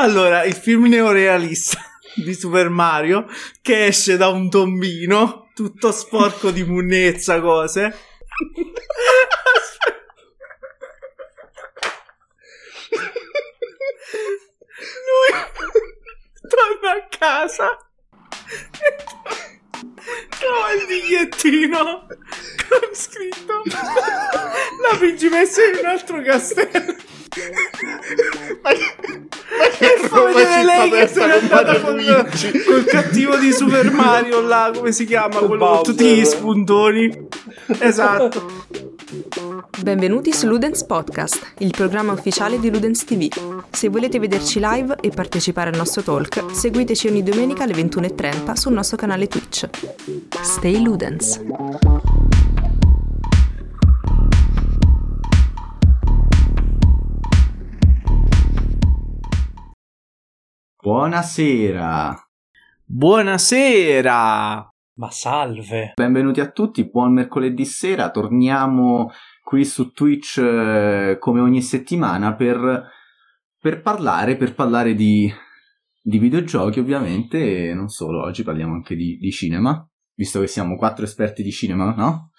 Allora, il film neorealista di Super Mario che esce da un tombino tutto sporco di munnezza, cose. Lui torna a casa e trova il bigliettino con scritto la principessa in un altro castello. Ma che, ma che E fa vedere lei che se n'è con andata col, col cattivo di Super Mario là, come si chiama? Quello con tutti gli spuntoni. Esatto. Benvenuti su Ludens Podcast, il programma ufficiale di Ludens TV. Se volete vederci live e partecipare al nostro talk, seguiteci ogni domenica alle 21.30 sul nostro canale Twitch. Stay Ludens! Buonasera, Buonasera. Ma salve. benvenuti a tutti, buon mercoledì sera, torniamo qui su Twitch eh, come ogni settimana per, per parlare, per parlare di, di videogiochi ovviamente e non solo, oggi parliamo anche di, di cinema, visto che siamo quattro esperti di cinema, no?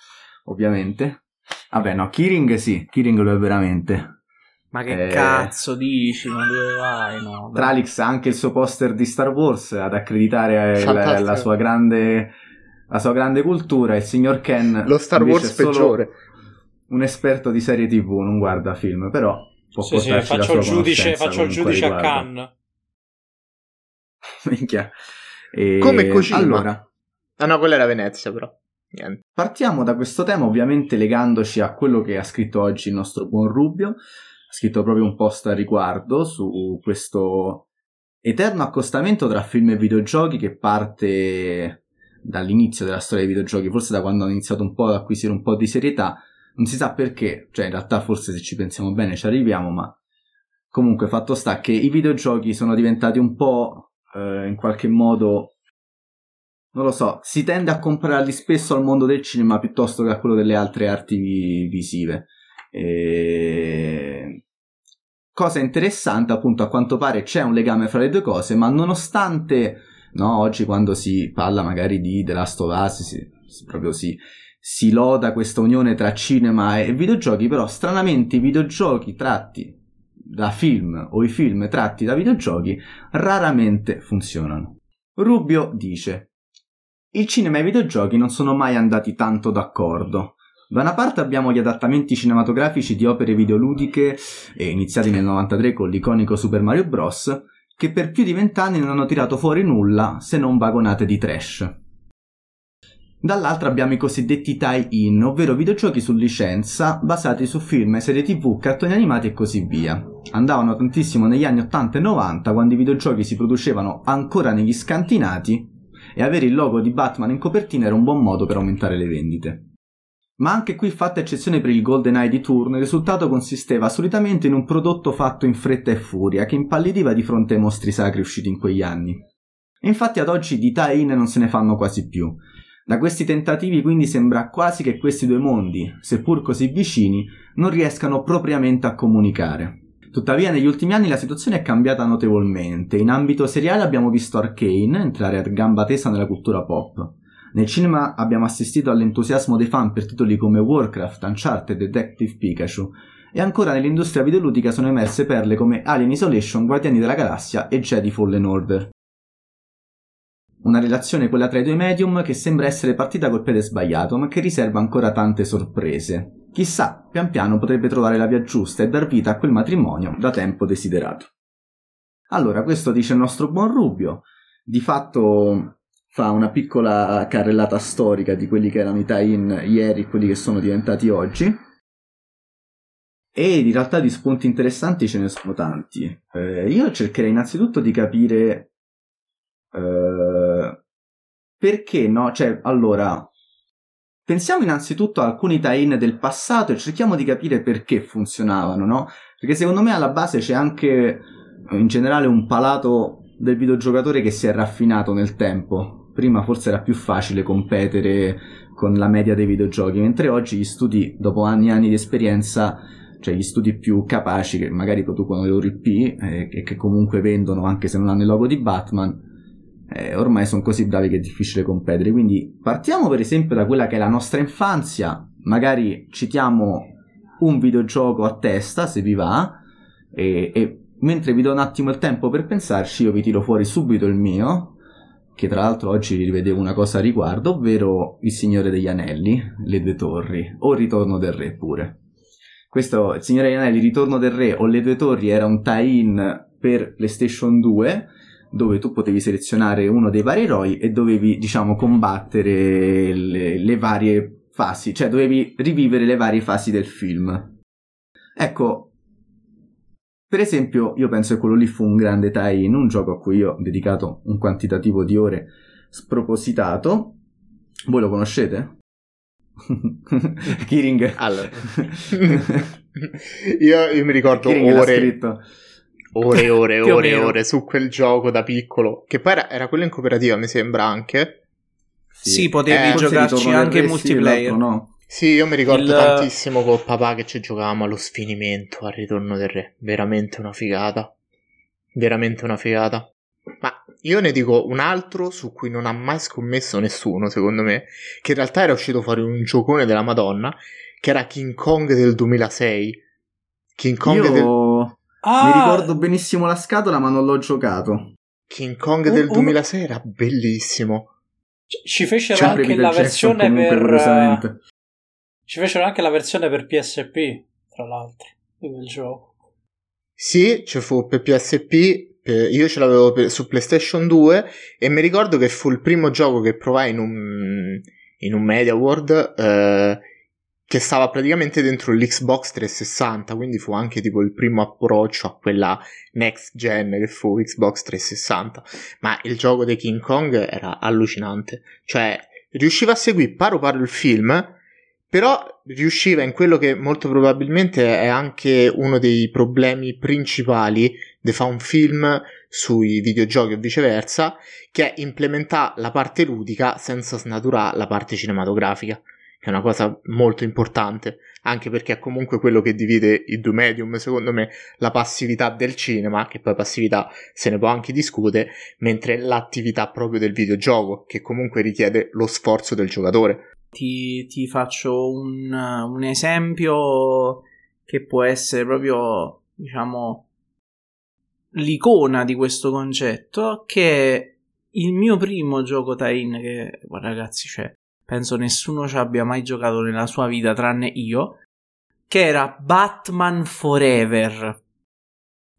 Ovviamente. Vabbè no, Kiring sì, Kiring lo è veramente. Ma che Eh. cazzo dici? Ma dove vai? No. Tralix ha anche il suo poster di Star Wars ad accreditare la, la sua grande la sua grande cultura. Il signor Ken Lo Star Wars peggiore. Un esperto di serie TV, non guarda film, però può Sì, sì, faccio il giudice, faccio il giudice a. Cannes. Minchia. E- Come Kojima. Allora, Ah no, quella era Venezia però. Niente. partiamo da questo tema, ovviamente legandoci a quello che ha scritto oggi il nostro buon Rubio. Ha scritto proprio un post a riguardo su questo eterno accostamento tra film e videogiochi che parte dall'inizio della storia dei videogiochi, forse da quando hanno iniziato un po' ad acquisire un po' di serietà. Non si sa perché, cioè in realtà forse se ci pensiamo bene ci arriviamo, ma comunque fatto sta che i videogiochi sono diventati un po' eh, in qualche modo non lo so, si tende a compararli spesso al mondo del cinema piuttosto che a quello delle altre arti vi- visive. E... Cosa interessante, appunto, a quanto pare c'è un legame fra le due cose, ma nonostante no, oggi quando si parla magari di The Last of Us, si, si- proprio si, si loda questa unione tra cinema e videogiochi, però stranamente i videogiochi tratti da film o i film tratti da videogiochi raramente funzionano. Rubio dice: Il cinema e i videogiochi non sono mai andati tanto d'accordo. Da una parte abbiamo gli adattamenti cinematografici di opere videoludiche eh, iniziati nel 93 con l'iconico Super Mario Bros. Che per più di vent'anni non hanno tirato fuori nulla se non vagonate di trash. Dall'altra abbiamo i cosiddetti tie-in, ovvero videogiochi su licenza basati su film, serie tv, cartoni animati e così via. Andavano tantissimo negli anni 80 e 90 quando i videogiochi si producevano ancora negli scantinati e avere il logo di Batman in copertina era un buon modo per aumentare le vendite. Ma anche qui, fatta eccezione per il GoldenEye di turno, il risultato consisteva solitamente in un prodotto fatto in fretta e furia che impallidiva di fronte ai mostri sacri usciti in quegli anni. E infatti ad oggi di tie-in non se ne fanno quasi più. Da questi tentativi quindi sembra quasi che questi due mondi, seppur così vicini, non riescano propriamente a comunicare. Tuttavia negli ultimi anni la situazione è cambiata notevolmente. In ambito seriale abbiamo visto Arcane entrare a gamba tesa nella cultura pop. Nel cinema abbiamo assistito all'entusiasmo dei fan per titoli come Warcraft, Uncharted e Detective Pikachu, e ancora nell'industria videoludica sono emerse perle come Alien Isolation, Guardiani della Galassia e Jedi Fallen Order. Una relazione quella tra i due medium che sembra essere partita col piede sbagliato, ma che riserva ancora tante sorprese. Chissà, pian piano potrebbe trovare la via giusta e dar vita a quel matrimonio da tempo desiderato. Allora, questo dice il nostro buon Rubio. Di fatto fa una piccola carrellata storica di quelli che erano i tie-in ieri e quelli che sono diventati oggi. E in realtà di spunti interessanti ce ne sono tanti. Eh, io cercherei innanzitutto di capire eh, perché no? Cioè, allora, pensiamo innanzitutto a alcuni tie-in del passato e cerchiamo di capire perché funzionavano, no? Perché secondo me alla base c'è anche in generale un palato del videogiocatore che si è raffinato nel tempo. Prima forse era più facile competere con la media dei videogiochi, mentre oggi gli studi, dopo anni e anni di esperienza, cioè gli studi più capaci che magari producono le loro IP eh, e che comunque vendono anche se non hanno il logo di Batman, eh, ormai sono così bravi che è difficile competere. Quindi partiamo per esempio da quella che è la nostra infanzia, magari citiamo un videogioco a testa se vi va e, e mentre vi do un attimo il tempo per pensarci io vi tiro fuori subito il mio che tra l'altro oggi rivedevo una cosa a riguardo, ovvero Il Signore degli Anelli, Le Due Torri, o Ritorno del Re pure. Questo, Il Signore degli Anelli, Ritorno del Re o Le Due Torri era un tie-in per PlayStation 2, dove tu potevi selezionare uno dei vari eroi e dovevi, diciamo, combattere le, le varie fasi, cioè dovevi rivivere le varie fasi del film. Ecco, per esempio, io penso che quello lì fu un grande tie-in, un gioco a cui io ho dedicato un quantitativo di ore spropositato. Voi lo conoscete? Kiring. Allora, io, io mi ricordo Kiring l'ha ore, scritto. ore, ore, ore, ore su quel gioco da piccolo. Che poi era, era quello in cooperativa, mi sembra anche. Sì, potevi Eh, giocarci anche in sì, multiplayer. l'altro no. Sì, io mi ricordo Il- tantissimo col papà che ci giocavamo allo sfinimento al ritorno del re. Veramente una figata. Veramente una figata. Ma io ne dico un altro su cui non ha mai scommesso nessuno, secondo me, che in realtà era uscito fuori un giocone della Madonna, che era King Kong del 2006. King Kong, Io del, Ah! mi ricordo benissimo la scatola, ma non l'ho giocato. King Kong Un- del un- 2006 era bellissimo. Ci fecero Sempre anche la Jackson versione comunque, per curiosamente. Ci fecero anche la versione per PSP, tra l'altro, di quel gioco. Sì, ci fu per PSP, per- io ce l'avevo per- su PlayStation 2 e mi ricordo che fu il primo gioco che provai in un, in un Media World eh, che stava praticamente dentro l'Xbox 360, quindi fu anche tipo il primo approccio a quella next gen che fu Xbox 360. Ma il gioco di King Kong era allucinante, cioè riusciva a seguire paro paro il film, però riusciva in quello che molto probabilmente è anche uno dei problemi principali di fare un film sui videogiochi o viceversa, che è implementare la parte ludica senza snaturare la parte cinematografica, che è una cosa molto importante, anche perché è comunque quello che divide i due medium, secondo me, la passività del cinema, che poi passività se ne può anche discutere, mentre l'attività proprio del videogioco, che comunque richiede lo sforzo del giocatore. Ti, ti faccio un, un esempio che può essere proprio, diciamo, l'icona di questo concetto, che è il mio primo gioco tie-in che, guarda, ragazzi, cioè, penso nessuno ci abbia mai giocato nella sua vita tranne io, che era Batman Forever.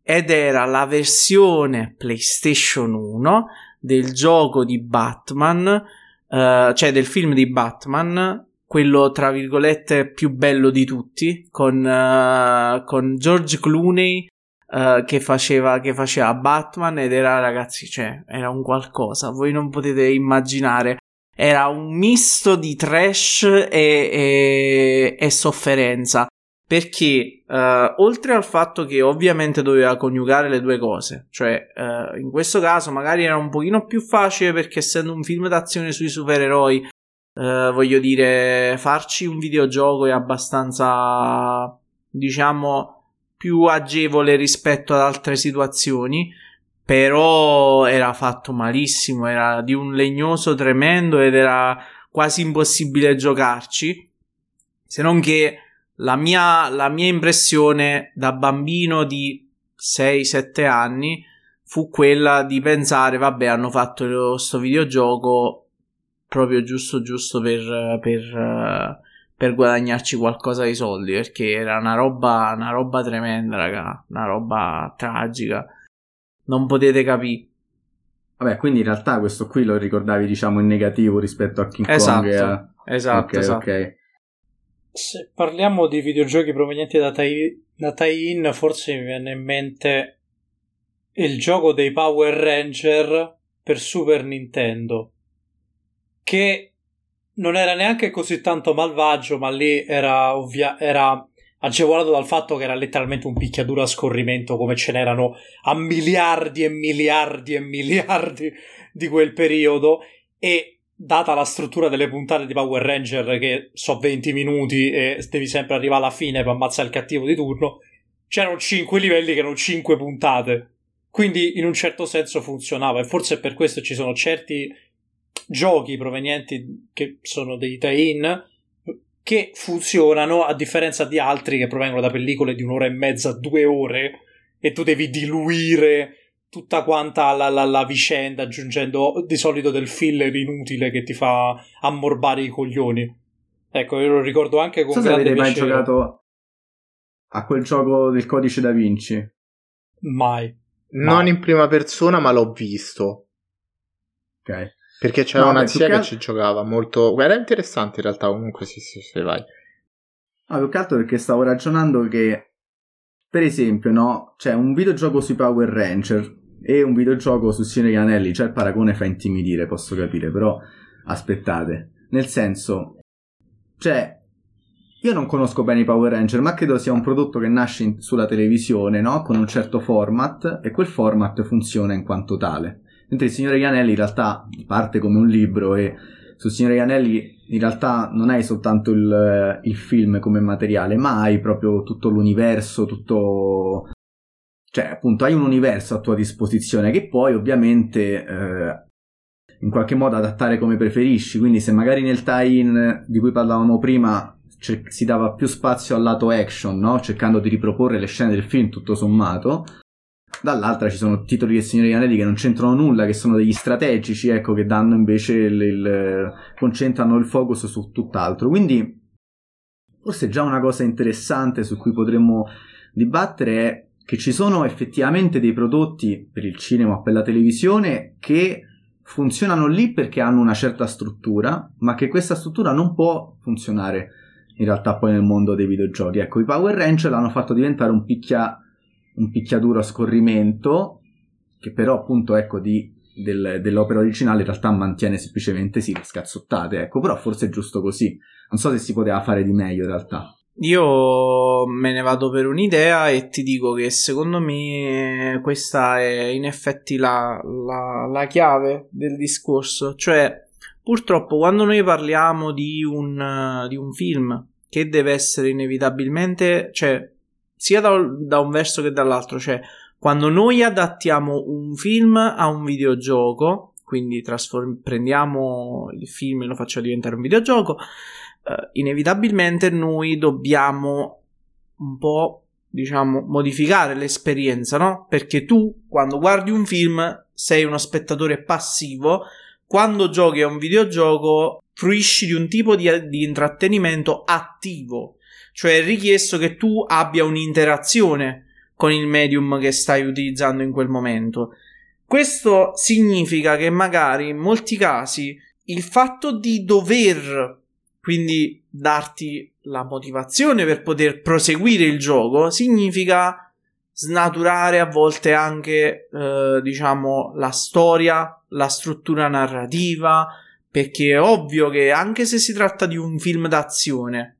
Ed era la versione PlayStation 1 del gioco di Batman, eh, cioè del film di Batman, quello tra virgolette più bello di tutti, con, eh, con George Clooney eh, che, faceva, che faceva Batman ed era ragazzi, cioè era un qualcosa, voi non potete immaginare. Era un misto di trash e, e- e sofferenza. Perché eh, oltre al fatto che ovviamente doveva coniugare le due cose, cioè eh, in questo caso magari era un pochino più facile perché essendo un film d'azione sui supereroi, eh, voglio dire, farci un videogioco è abbastanza, diciamo, più agevole rispetto ad altre situazioni. Però era fatto malissimo, era di un legnoso tremendo ed era quasi impossibile giocarci. Se non che la mia, la mia impressione da bambino di 6-7 anni fu quella di pensare, vabbè, hanno fatto lo- sto videogioco proprio giusto giusto per, per, per guadagnarci qualcosa di soldi, perché era una roba, una roba tremenda, raga, una roba tragica. Non potete capire. Vabbè, quindi in realtà questo qui lo ricordavi, diciamo, in negativo rispetto a King Esatto, Kong. esatto, ok, esatto. ok. Se parliamo di videogiochi provenienti da, tie- da tie-in, forse mi viene in mente il gioco dei Power Ranger per Super Nintendo, che non era neanche così tanto malvagio, ma lì era, ovvia- era agevolato dal fatto che era letteralmente un picchiaduro a scorrimento, come ce n'erano a miliardi e miliardi e miliardi di quel periodo. E data la struttura delle puntate di Power Ranger che so 20 minuti e devi sempre arrivare alla fine per ammazzare il cattivo di turno, c'erano 5 livelli che erano 5 puntate. Quindi in un certo senso funzionava e forse per questo ci sono certi giochi provenienti che sono dei tie-in che funzionano a differenza di altri che provengono da pellicole di un'ora e mezza, due ore e tu devi diluire tutta quanta la, la, la, vicenda aggiungendo di solito del filler inutile che ti fa ammorbare i coglioni. Ecco, io lo ricordo anche con non so se avete piacere. mai giocato a quel gioco del codice da Vinci. Mai. Non mai. in prima persona, ma l'ho visto. Ok. Perché c'era No, una zia che che ci giocava molto. Era interessante in realtà. Comunque, sì, sì, sì, vai. No, più che altro perché stavo ragionando che, per esempio, no, c'è un videogioco sui Power Ranger e un videogioco su Signore Anelli, cioè il paragone fa intimidire, posso capire, però aspettate. Nel senso, cioè, io non conosco bene i Power Ranger, ma credo sia un prodotto che nasce in- sulla televisione, no? Con un certo format e quel format funziona in quanto tale. Mentre il Signore Anelli in realtà parte come un libro e sul Signore Anelli in realtà non hai soltanto il, il film come materiale, ma hai proprio tutto l'universo, tutto... Cioè, appunto, hai un universo a tua disposizione che puoi ovviamente eh, in qualche modo adattare come preferisci. Quindi se magari nel tie-in di cui parlavamo prima cer- si dava più spazio al lato action, no? Cercando di riproporre le scene del film tutto sommato, dall'altra ci sono titoli del Signore Anelli che non c'entrano nulla, che sono degli strategici, ecco, che danno invece il, il- concentrano il focus su tutt'altro. Quindi, forse già una cosa interessante su cui potremmo dibattere è che ci sono effettivamente dei prodotti per il cinema per la televisione che funzionano lì perché hanno una certa struttura, ma che questa struttura non può funzionare in realtà poi nel mondo dei videogiochi. Ecco, i Power Ranger l'hanno fatto diventare un picchia un picchiaduro a scorrimento che però appunto ecco di, del- dell'opera originale in realtà mantiene semplicemente sì le scazzottate ecco però forse è giusto così non so se si poteva fare di meglio in realtà Io me ne vado per un'idea e ti dico che secondo me questa è in effetti la, la- la chiave del discorso. Cioè, purtroppo quando noi parliamo di un, eh, di un film che deve essere inevitabilmente, cioè, sia da, da un verso che dall'altro, cioè, quando noi adattiamo un film a un videogioco, quindi trasform- prendiamo il film e lo facciamo diventare un videogioco, eh, inevitabilmente noi dobbiamo un po', diciamo, modificare l'esperienza, no? Perché tu, quando guardi un film, sei uno spettatore passivo, quando giochi a un videogioco, fruisci di un tipo di, di intrattenimento attivo, cioè è richiesto che tu abbia un'interazione con il medium che stai utilizzando in quel momento. Questo significa che magari in molti casi il fatto di dover quindi darti la motivazione per poter proseguire il gioco significa snaturare a volte anche eh, diciamo la storia, la struttura narrativa, perché è ovvio che anche se si tratta di un film d'azione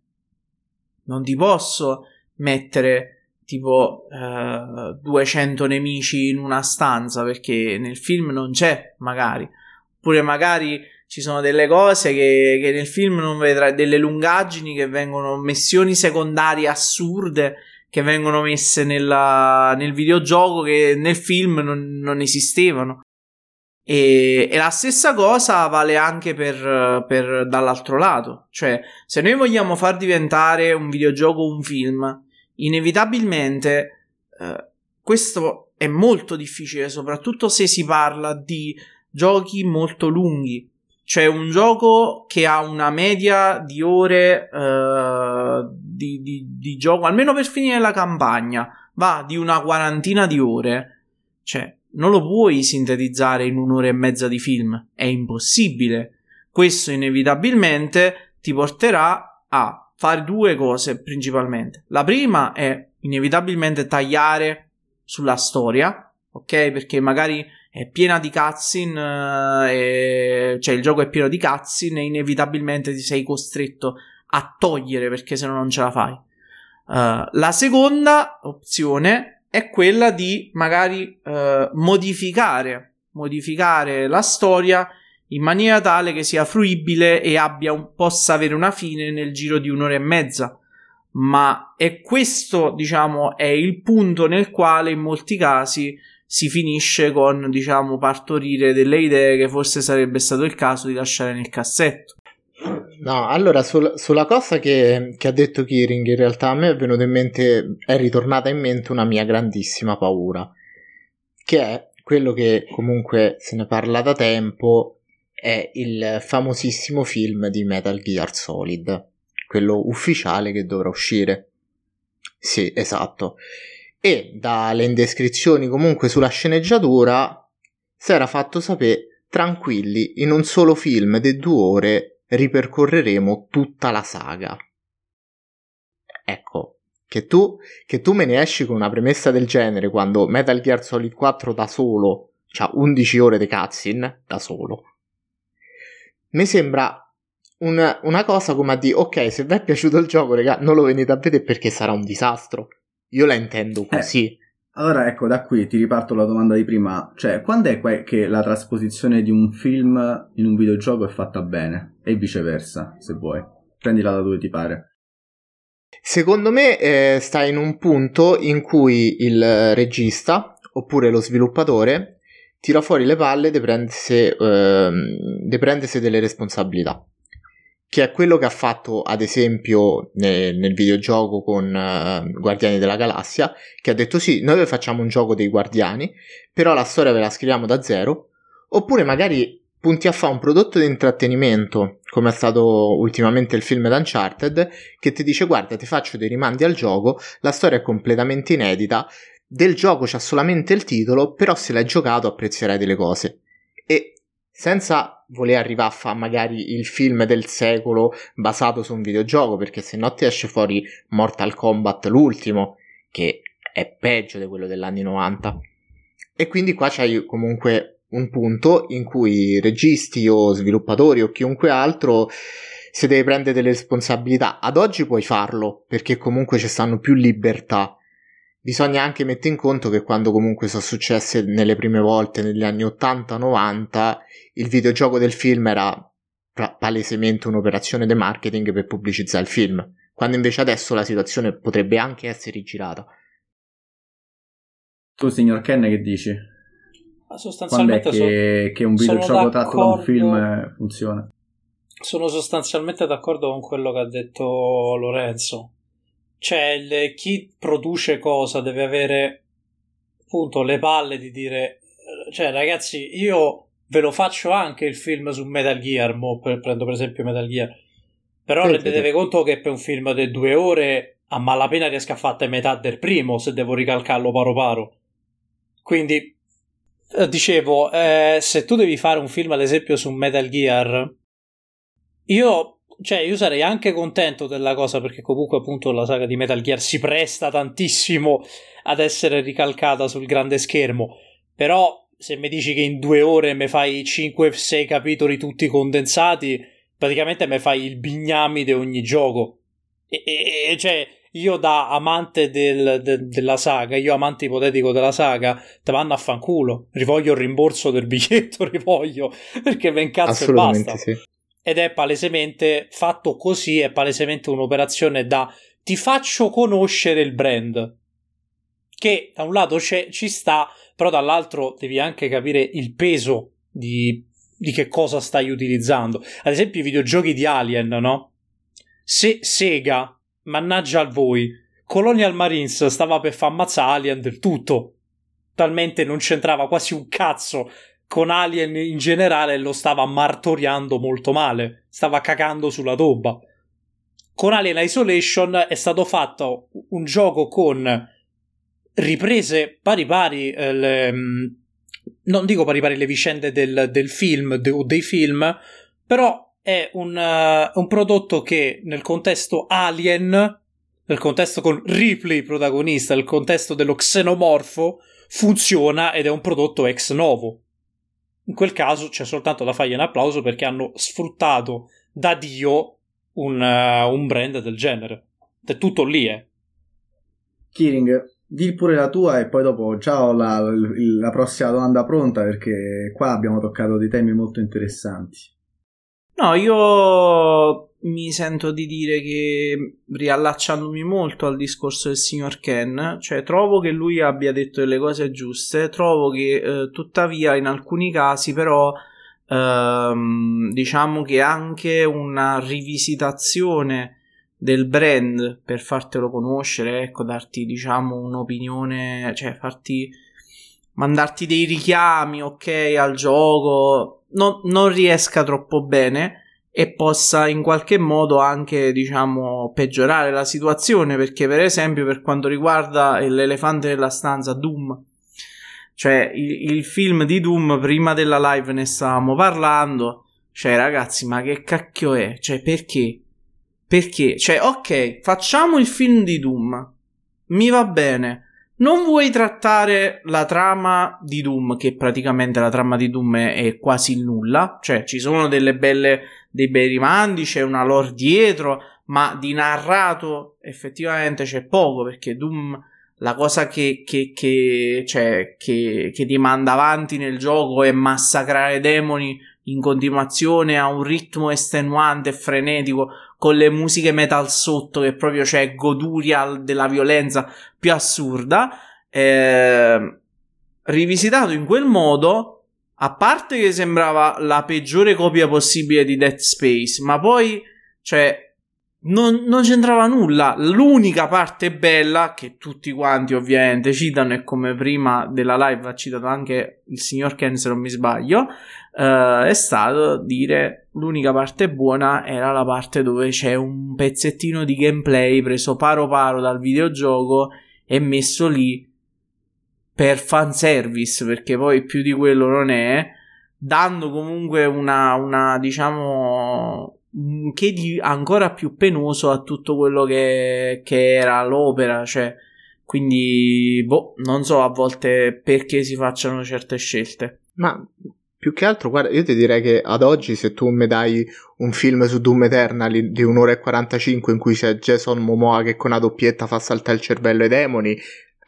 non ti posso mettere tipo eh, 200 nemici in una stanza perché nel film non c'è magari. Oppure magari ci sono delle cose che, che nel film non vedrai delle lungaggini che vengono missioni secondarie assurde che vengono messe nella, nel videogioco che nel film non, non esistevano. E, e la stessa cosa vale anche per, per dall'altro lato. Cioè se noi vogliamo far diventare un videogioco un film inevitabilmente eh, questo è molto difficile soprattutto se si parla di giochi molto lunghi cioè un gioco che ha una media di ore eh, di, di, di gioco, almeno per finire la campagna, va di una quarantina di ore. Cioè, non lo puoi sintetizzare in un'ora e mezza di film, è impossibile. Questo inevitabilmente ti porterà a fare due cose principalmente. La prima è inevitabilmente tagliare sulla storia, ok? Perché magari è piena di cutscene, eh, cioè il gioco è pieno di cutscene e inevitabilmente ti sei costretto a togliere perché se no non ce la fai. Uh, la seconda opzione è quella di magari uh, modificare, modificare la storia in maniera tale che sia fruibile e abbia un, possa avere una fine nel giro di un'ora e mezza. Ma è questo, diciamo, è il punto nel quale in molti casi si finisce con, diciamo, partorire delle idee che forse sarebbe stato il caso di lasciare nel cassetto. No, allora sul, sulla cosa che, che, ha detto Kiring, in realtà a me è venuta in mente, è ritornata in mente una mia grandissima paura, che è quello che comunque se ne parla da tempo, è il famosissimo film di Metal Gear Solid, quello ufficiale che dovrà uscire. Sì, esatto. E dalle indiscrezioni comunque sulla sceneggiatura si era fatto sapere tranquilli, in un solo film di due ore ripercorreremo tutta la saga. Ecco, che tu, che tu me ne esci con una premessa del genere quando Metal Gear Solid 4 da solo ha 11 ore di cutscene da solo. Mi sembra una, una cosa come a dire, ok, se vi è piaciuto il gioco, raga, non lo venite a vedere perché sarà un disastro. Io la intendo eh, così. Eh, allora, ecco, da qui ti riparto la domanda di prima. Cioè, quando è que- che la trasposizione di un film in un videogioco è fatta bene? E viceversa, se vuoi. Prendila da dove ti pare. Secondo me eh, sta in un punto in cui il regista, oppure lo sviluppatore, tira fuori le palle di prendersi, eh, prendersi delle responsabilità che è quello che ha fatto ad esempio nel, nel videogioco con uh, Guardiani della Galassia, che ha detto sì, noi facciamo un gioco dei Guardiani, però la storia ve la scriviamo da zero, oppure magari punti a fare un prodotto di intrattenimento, come è stato ultimamente il film d'Uncharted, che ti dice guarda ti faccio dei rimandi al gioco, la storia è completamente inedita, del gioco c'ha solamente il titolo, però se l'hai giocato apprezzerai delle cose. E senza voler arrivare a fare magari il film del secolo basato su un videogioco, perché se no ti esce fuori Mortal Kombat l'ultimo, che è peggio di quello degli anni 90. E quindi qua c'hai comunque un punto in cui registi o sviluppatori o chiunque altro se deve prendere delle responsabilità. Ad oggi puoi farlo, perché comunque ci stanno più libertà bisogna anche mettere in conto che quando comunque sono successe nelle prime volte negli anni 80-90 il videogioco del film era palesemente un'operazione di marketing per pubblicizzare il film quando invece adesso la situazione potrebbe anche essere rigirata tu signor Ken che dici? sostanzialmente Quando è che, so, che un videogioco tratto da un film funziona? sono sostanzialmente d'accordo con quello che ha detto Lorenzo cioè il, chi produce cosa deve avere appunto le palle di dire cioè ragazzi io ve lo faccio anche il film su Metal Gear mo per, prendo per esempio Metal Gear però sì, rendetevi sì. conto che per un film di due ore a malapena riesco a fare metà del primo se devo ricalcarlo paro paro quindi eh, dicevo eh, se tu devi fare un film ad esempio su Metal Gear io cioè, io sarei anche contento della cosa perché comunque appunto la saga di Metal Gear si presta tantissimo ad essere ricalcata sul grande schermo. Però se mi dici che in due ore mi fai 5-6 capitoli tutti condensati, praticamente mi fai il bignami di ogni gioco. E, e, cioè, io da amante del, de, della saga, io amante ipotetico della saga, te vanno a fanculo. Rivoglio il rimborso del biglietto, rivoglio, perché me incazzo e basta. Sì ed è palesemente fatto così, è palesemente un'operazione da ti faccio conoscere il brand. Che da un lato ci sta, però dall'altro devi anche capire il peso di, di che cosa stai utilizzando. Ad esempio i videogiochi di Alien, no? Se Sega, mannaggia a voi, Colonial Marines stava per far ammazzare Alien del tutto. Talmente non c'entrava quasi un cazzo con Alien in generale lo stava martoriando molto male, stava cagando sulla tomba. Con Alien Isolation è stato fatto un gioco con riprese pari pari, eh, le, mm, non dico pari pari le vicende del, del film de, o dei film, però è un, uh, un prodotto che nel contesto Alien, nel contesto con Ripley protagonista, nel contesto dello xenomorfo, funziona ed è un prodotto ex novo in quel caso c'è soltanto da fargli un applauso perché hanno sfruttato da Dio un, uh, un brand del genere. È tutto lì, eh. Kiring, di pure la tua e poi dopo già ho la, la prossima domanda pronta perché qua abbiamo toccato dei temi molto interessanti. No, io mi sento di dire che riallacciandomi molto al discorso del signor Ken, cioè trovo che lui abbia detto delle cose giuste, trovo che eh, tuttavia in alcuni casi però ehm, diciamo che anche una rivisitazione del brand per fartelo conoscere, ecco, darti diciamo un'opinione, cioè farti mandarti dei richiami, ok, al gioco, no, non riesca troppo bene e possa in qualche modo anche, diciamo, peggiorare la situazione, perché per esempio per quanto riguarda l'elefante nella stanza Doom, cioè il, il film di Doom, prima della live ne stavamo parlando, cioè ragazzi, ma che cacchio è? Cioè perché? Perché, cioè, ok, facciamo il film di Doom. Mi va bene. Non vuoi trattare la trama di Doom, che praticamente la trama di Doom è, quasi nulla. Cioè, ci sono belle, dei bei rimandi, c'è una lore dietro, ma di narrato effettivamente c'è poco, perché Doom la cosa che, che, che, cioè, che, che ti manda avanti nel gioco è massacrare demoni in continuazione a un ritmo estenuante e frenetico con le musiche metal sotto che proprio c'è goduria della violenza più assurda eh, rivisitato in quel modo a parte che sembrava la peggiore copia possibile di Dead Space ma poi cioè non, non, c'entrava nulla. L'unica parte bella che tutti quanti ovviamente citano e come prima della live ha citato anche il signor Ken se non mi sbaglio uh, è stato dire l'unica parte buona era la parte dove c'è un pezzettino di gameplay preso paro paro dal videogioco e messo lì per fanservice perché poi più di quello non è dando comunque una, una diciamo che di ancora più penoso a tutto quello che, che era l'opera, cioè quindi boh, non so a volte perché si facciano certe scelte. Ma più che altro, guarda, io ti direi che ad oggi se tu mi dai un film su Doom Eternal di un'ora e 45 in cui c'è Jason Momoa che con una doppietta fa saltare il cervello ai demoni,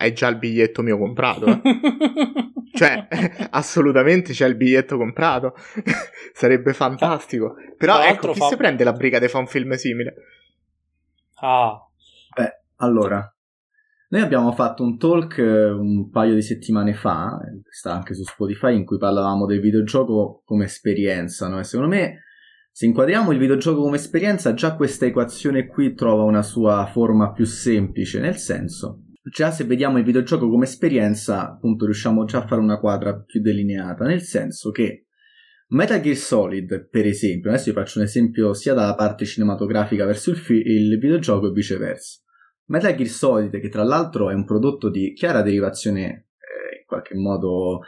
hai già il biglietto mio comprato. Eh? cioè, assolutamente c'è il biglietto comprato. Sarebbe fantastico. Però ecco, chi fa... si prende la briga di fare un film simile? Ah. Beh, allora, noi abbiamo fatto un talk eh, un paio di settimane fa, sta anche su Spotify, in cui parlavamo del videogioco come esperienza, no? E secondo me, se inquadriamo il videogioco come esperienza, già questa equazione qui trova una sua forma più semplice, nel senso già se vediamo il videogioco come esperienza, appunto riusciamo già a fare una quadra più delineata, nel senso che Metal Gear Solid, per esempio, adesso vi faccio un esempio sia dalla parte cinematografica verso il, fi- il videogioco e viceversa. Metal Gear Solid, che tra l'altro è un prodotto di chiara derivazione eh, in qualche modo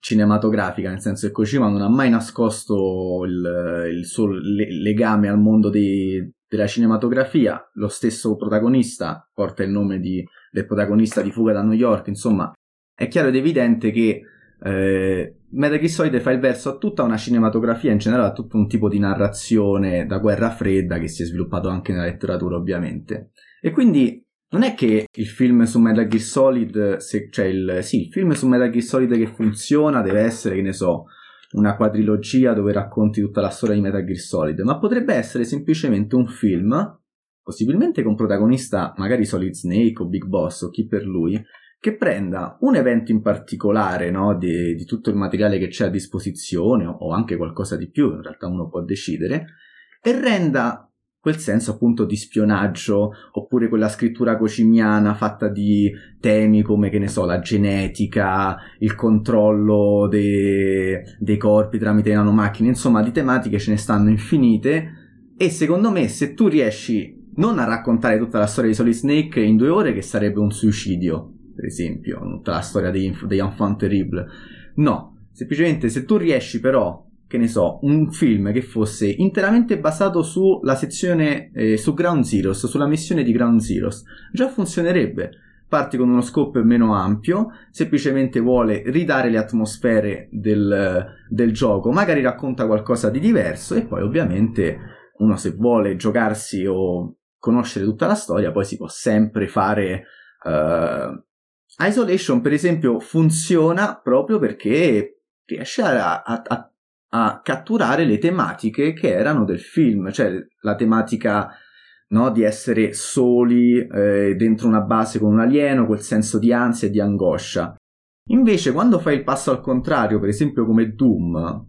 cinematografica, nel senso che Kojima non ha mai nascosto il, il suo le- legame al mondo dei, della cinematografia, lo stesso protagonista porta il nome di del protagonista di Fuga da New York, insomma, è chiaro ed evidente che eh, Metal Gear Solid fa il verso a tutta una cinematografia, in generale a tutto un tipo di narrazione da guerra fredda che si è sviluppato anche nella letteratura ovviamente. E quindi non è che il film su Metal Gear Solid, se, cioè il, sì, il film su Metal Gear Solid che funziona deve essere, che ne so, una quadrilogia dove racconti tutta la storia di Metal Gear Solid, ma potrebbe essere semplicemente un film possibilmente con protagonista magari Solid Snake o Big Boss o chi per lui, che prenda un evento in particolare no, di, di, tutto il materiale che c'è a disposizione o anche qualcosa di più, in realtà uno può decidere, e renda quel senso appunto di spionaggio oppure quella scrittura cocimiana fatta di temi come che ne so la genetica il controllo dei, dei corpi tramite nanomacchine insomma di tematiche ce ne stanno infinite e secondo me se tu riesci non a raccontare tutta la storia di Solid Snake in due ore, che sarebbe un suicidio, per esempio, tutta la storia degli, degli enfant terrible. No, semplicemente se tu riesci però, che ne so, un film che fosse interamente basato sulla sezione, eh, su Ground Zeroes, sulla missione di Ground Zeroes, già funzionerebbe. Parti con uno scope meno ampio, semplicemente vuole ridare le atmosfere del, del gioco, magari racconta qualcosa di diverso e poi ovviamente uno se vuole giocarsi o conoscere tutta la storia, poi si può sempre fare uh, Isolation, per esempio, funziona proprio perché riesce a, a, a, a catturare le tematiche che erano del film, cioè la tematica no, di essere soli eh, dentro una base con un alieno, quel senso di ansia e di angoscia. Invece, quando fai il passo al contrario, per esempio come Doom,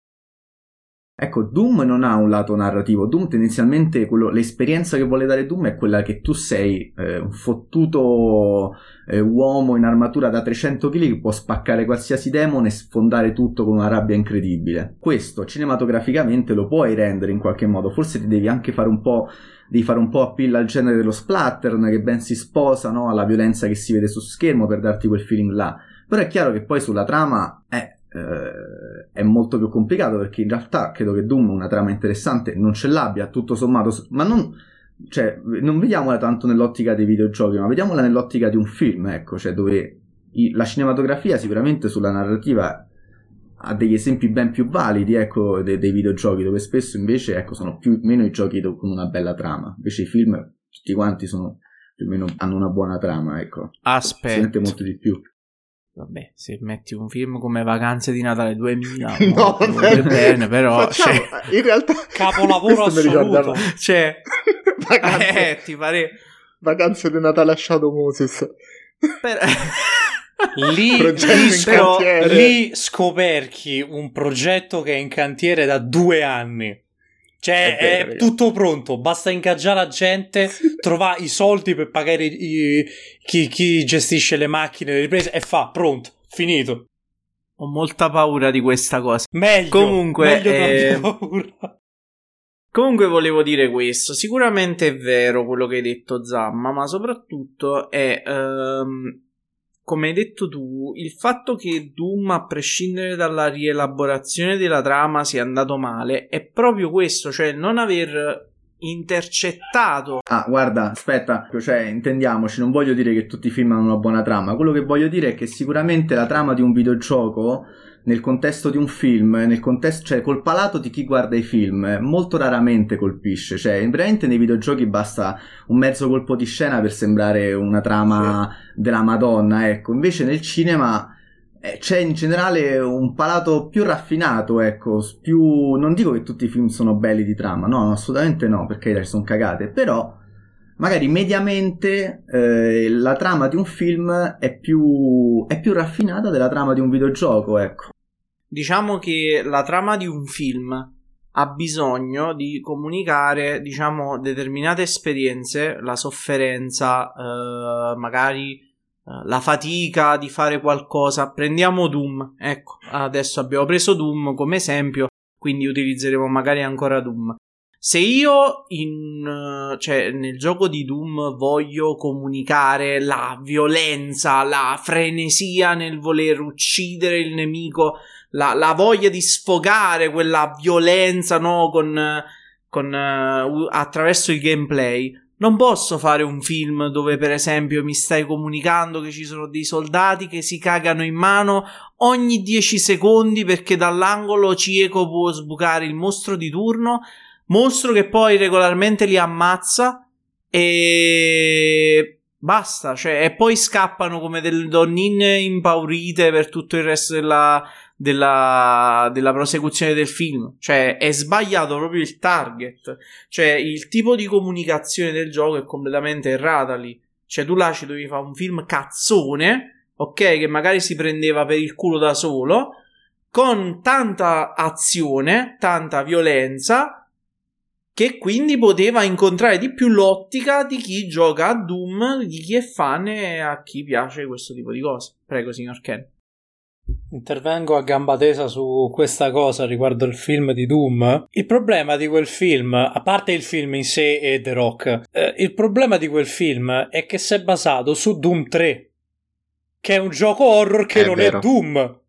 Ecco, Doom non ha un lato narrativo. Doom tendenzialmente quello, l'esperienza che vuole dare Doom è quella che tu sei eh, un fottuto eh, uomo in armatura da 300 kg che può spaccare qualsiasi demone e sfondare tutto con una rabbia incredibile. Questo cinematograficamente lo puoi rendere in qualche modo. Forse ti devi anche fare un po' devi fare un po' appeal al genere dello splattern che ben si sposa no? alla violenza che si vede su schermo per darti quel feeling là. Però è chiaro che poi sulla trama eh, eh, è molto più complicato perché in realtà credo che Doom una trama interessante non ce l'abbia tutto sommato, ma non, cioè, non vediamola tanto nell'ottica dei videogiochi, ma vediamola nell'ottica di un film, ecco, cioè dove i, la cinematografia sicuramente sulla narrativa ha degli esempi ben più validi, ecco, dei, dei videogiochi, dove spesso invece, ecco, sono più o meno i giochi con una bella trama, invece i film tutti quanti sono più o meno hanno una buona trama, ecco. Aspetta. Si sente molto di più. Vabbè, se metti un film come Vacanze di Natale 2000, no, vabbè, bene, però Facciamo, cioè, in realtà capolavoro assoluto. Cioè, vacanze, eh, ti pare vacanze di Natale a Shadow Moses. per... lì, cantiere. lì scoperchi un progetto che è in cantiere da due anni. Cioè, È vero, è, tutto pronto, basta ingaggiare la gente, trovare i soldi per pagare i- chi, chi gestisce le macchine, le riprese e fa, pronto, finito. Ho molta paura di questa cosa. Meglio, Comunque, meglio eh, paura. Comunque volevo dire questo, sicuramente è vero quello che hai detto Zamma, ma soprattutto è, ehm, come hai detto tu, il fatto che Doom, a prescindere dalla rielaborazione della trama, sia andato male, è proprio questo, cioè non aver intercettato. Ah, guarda, aspetta, cioè, intendiamoci, non voglio dire che tutti i film hanno una buona trama, quello che voglio dire è che sicuramente la trama di un videogioco, nel contesto di un film, nel contesto, cioè col palato di chi guarda i film, molto raramente colpisce, cioè veramente nei videogiochi basta un mezzo colpo di scena per sembrare una trama della Madonna, ecco, invece nel cinema eh, c'è in generale un palato più raffinato, ecco, più... non dico che tutti i film sono belli di trama, no, no, assolutamente no, perché ci sono cagate, però magari mediamente eh, la trama di un film è più, è più raffinata della trama di un videogioco, ecco. Diciamo che la trama di un film ha bisogno di comunicare, diciamo, determinate esperienze, la sofferenza, eh, magari eh, la fatica di fare qualcosa. Prendiamo Doom, ecco, adesso abbiamo preso Doom come esempio, quindi utilizzeremo magari ancora Doom. Se io in, cioè, nel gioco di Doom voglio comunicare la violenza, la frenesia nel voler uccidere il nemico, la, la voglia di sfogare quella violenza, no, con, con, eh, u- attraverso il gameplay. Non posso fare un film dove, per esempio, mi stai comunicando che ci sono dei soldati che si cagano in mano ogni 10 secondi perché dall'angolo cieco può sbucare il mostro di turno. Mostro che poi regolarmente li ammazza e basta, cioè, e poi scappano come delle donnine impaurite per tutto il resto della, della, della prosecuzione del film. Cioè, è sbagliato proprio il target. Cioè, il tipo di comunicazione del gioco è completamente errata lì. Cioè, tu là ci dovevi fare un film cazzone, ok, che magari si prendeva per il culo da solo, con tanta azione, tanta violenza, che quindi poteva incontrare di più l'ottica di chi gioca a Doom, di chi è fan e a chi piace questo tipo di cose. Prego, signor Ken. Intervengo a gamba tesa su questa cosa riguardo il film di Doom. Il problema di quel film, a parte il film in sé e The Rock, eh, il problema di quel film è che si è basato su Doom 3, che è un gioco horror che È non vero. è Doom.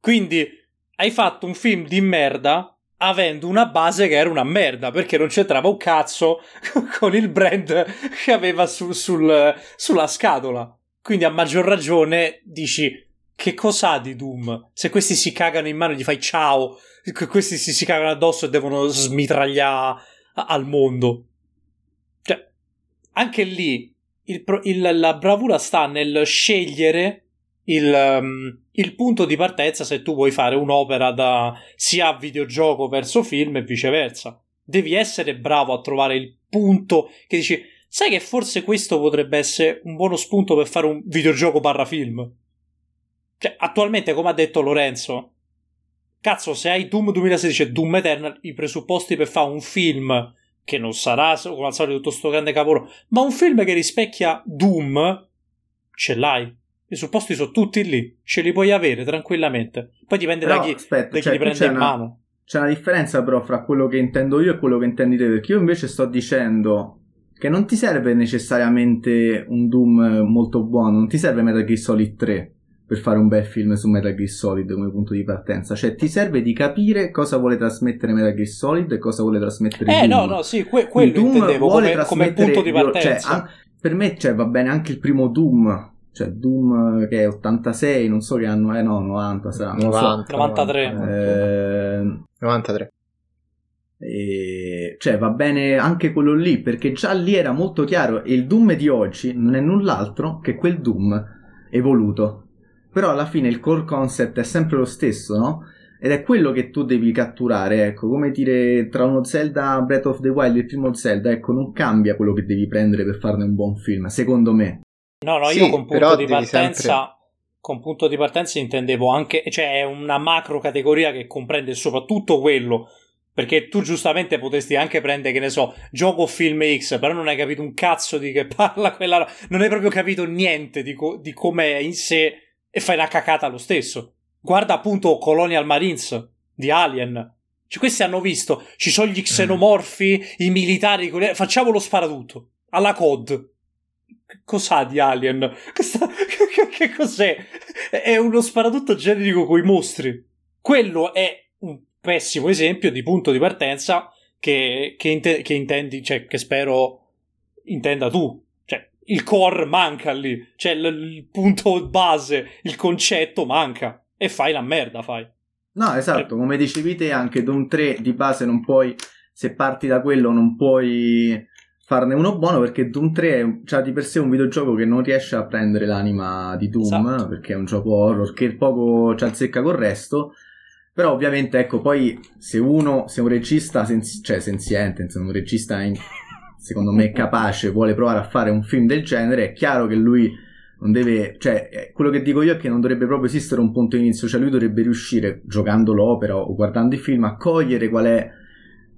Quindi hai fatto un film di merda avendo una base che era una merda perché non c'entrava un cazzo con il brand che aveva su- sul- sulla scatola. Quindi a maggior ragione dici che cos'ha di Doom? Se questi si cagano in mano gli fai ciao, que- questi si, si cagano addosso e devono smitragliare al mondo. Cioè, anche lì il, il, la bravura sta nel scegliere il, um, il, punto di partenza se tu vuoi fare un'opera da sia videogioco verso film e viceversa. Devi essere bravo a trovare il punto che dici, sai che forse questo potrebbe essere un buono spunto per fare un videogioco barra film. Cioè, attualmente, come ha detto Lorenzo, cazzo, se hai Doom 2016 e Doom Eternal, i presupposti per fare un film che non sarà come al solito tutto sto grande capolavoro, ma un film che rispecchia Doom, ce l'hai. I supposti sono tutti lì, ce li puoi avere tranquillamente. Poi dipende però, da chi, aspetta, da chi cioè, li prende in una, mano. C'è una differenza però fra quello che intendo io e quello che intendi te, perché io invece sto dicendo che non ti serve necessariamente un Doom molto buono, non ti serve Metal Gear Solid 3 per fare un bel film su Metal Gear Solid come punto di partenza. Cioè, ti serve di capire cosa vuole trasmettere Metal Gear Solid e cosa vuole trasmettere Eh, Doom. no, no, sì, que- quello Doom intendevo vuole come, come punto di cioè, partenza. an- per me cioè, va bene anche il primo Doom. Cioè, Doom che è 86, non so che anno è, no, 90 sarà. non so. 90, 93. 90. Eh, 93. e- cioè va bene anche quello lì perché già lì era molto chiaro e il Doom di oggi non è null'altro che quel Doom evoluto però alla fine il core concept è sempre lo stesso no? ed è quello che tu devi catturare ecco come dire tra uno Zelda Breath of the Wild e il primo Zelda ecco non cambia quello che devi prendere per farne un buon film secondo me No, no, Sì, io con punto di partenza. sempre- Con punto di partenza intendevo anche. Cioè, è una macro categoria che comprende soprattutto quello. Perché tu giustamente potresti anche prendere, che ne so, gioco o film X, però non hai capito un cazzo di che parla quella. ro- Non hai proprio capito niente di, co- di com'è in sé e fai una cacata lo stesso. Guarda appunto Colonial Marines di Alien. Cioè, questi hanno visto, ci sono gli xenomorfi, i militari, quelli- facciamo lo sparatutto. Alla COD. Cos'ha di Alien? Questa- che, che cos'è? È uno sparatutto generico coi mostri. Quello è un pessimo esempio di punto di partenza che, che, inte- che intendi, cioè che spero intenda tu. Cioè, il core manca lì. Cioè, l- il punto base, il concetto manca. E fai la merda, fai. No, esatto, come dicevi te, anche Doom 3 di base non puoi, se parti da quello, non puoi farne uno buono perché Doom 3 è già di per sé un videogioco che non riesce a prendere l'anima di Doom Esatto. perché è un gioco horror che poco ci azzecca col resto. Però ovviamente, ecco, poi se uno, se un regista, senzi- cioè senziente, insomma, un regista in- secondo me capace, vuole provare a fare un film del genere, è chiaro che lui non deve, cioè, eh, quello che dico io è che non dovrebbe proprio esistere un punto inizio, cioè lui dovrebbe riuscire, giocando l'opera o guardando il film, a cogliere qual è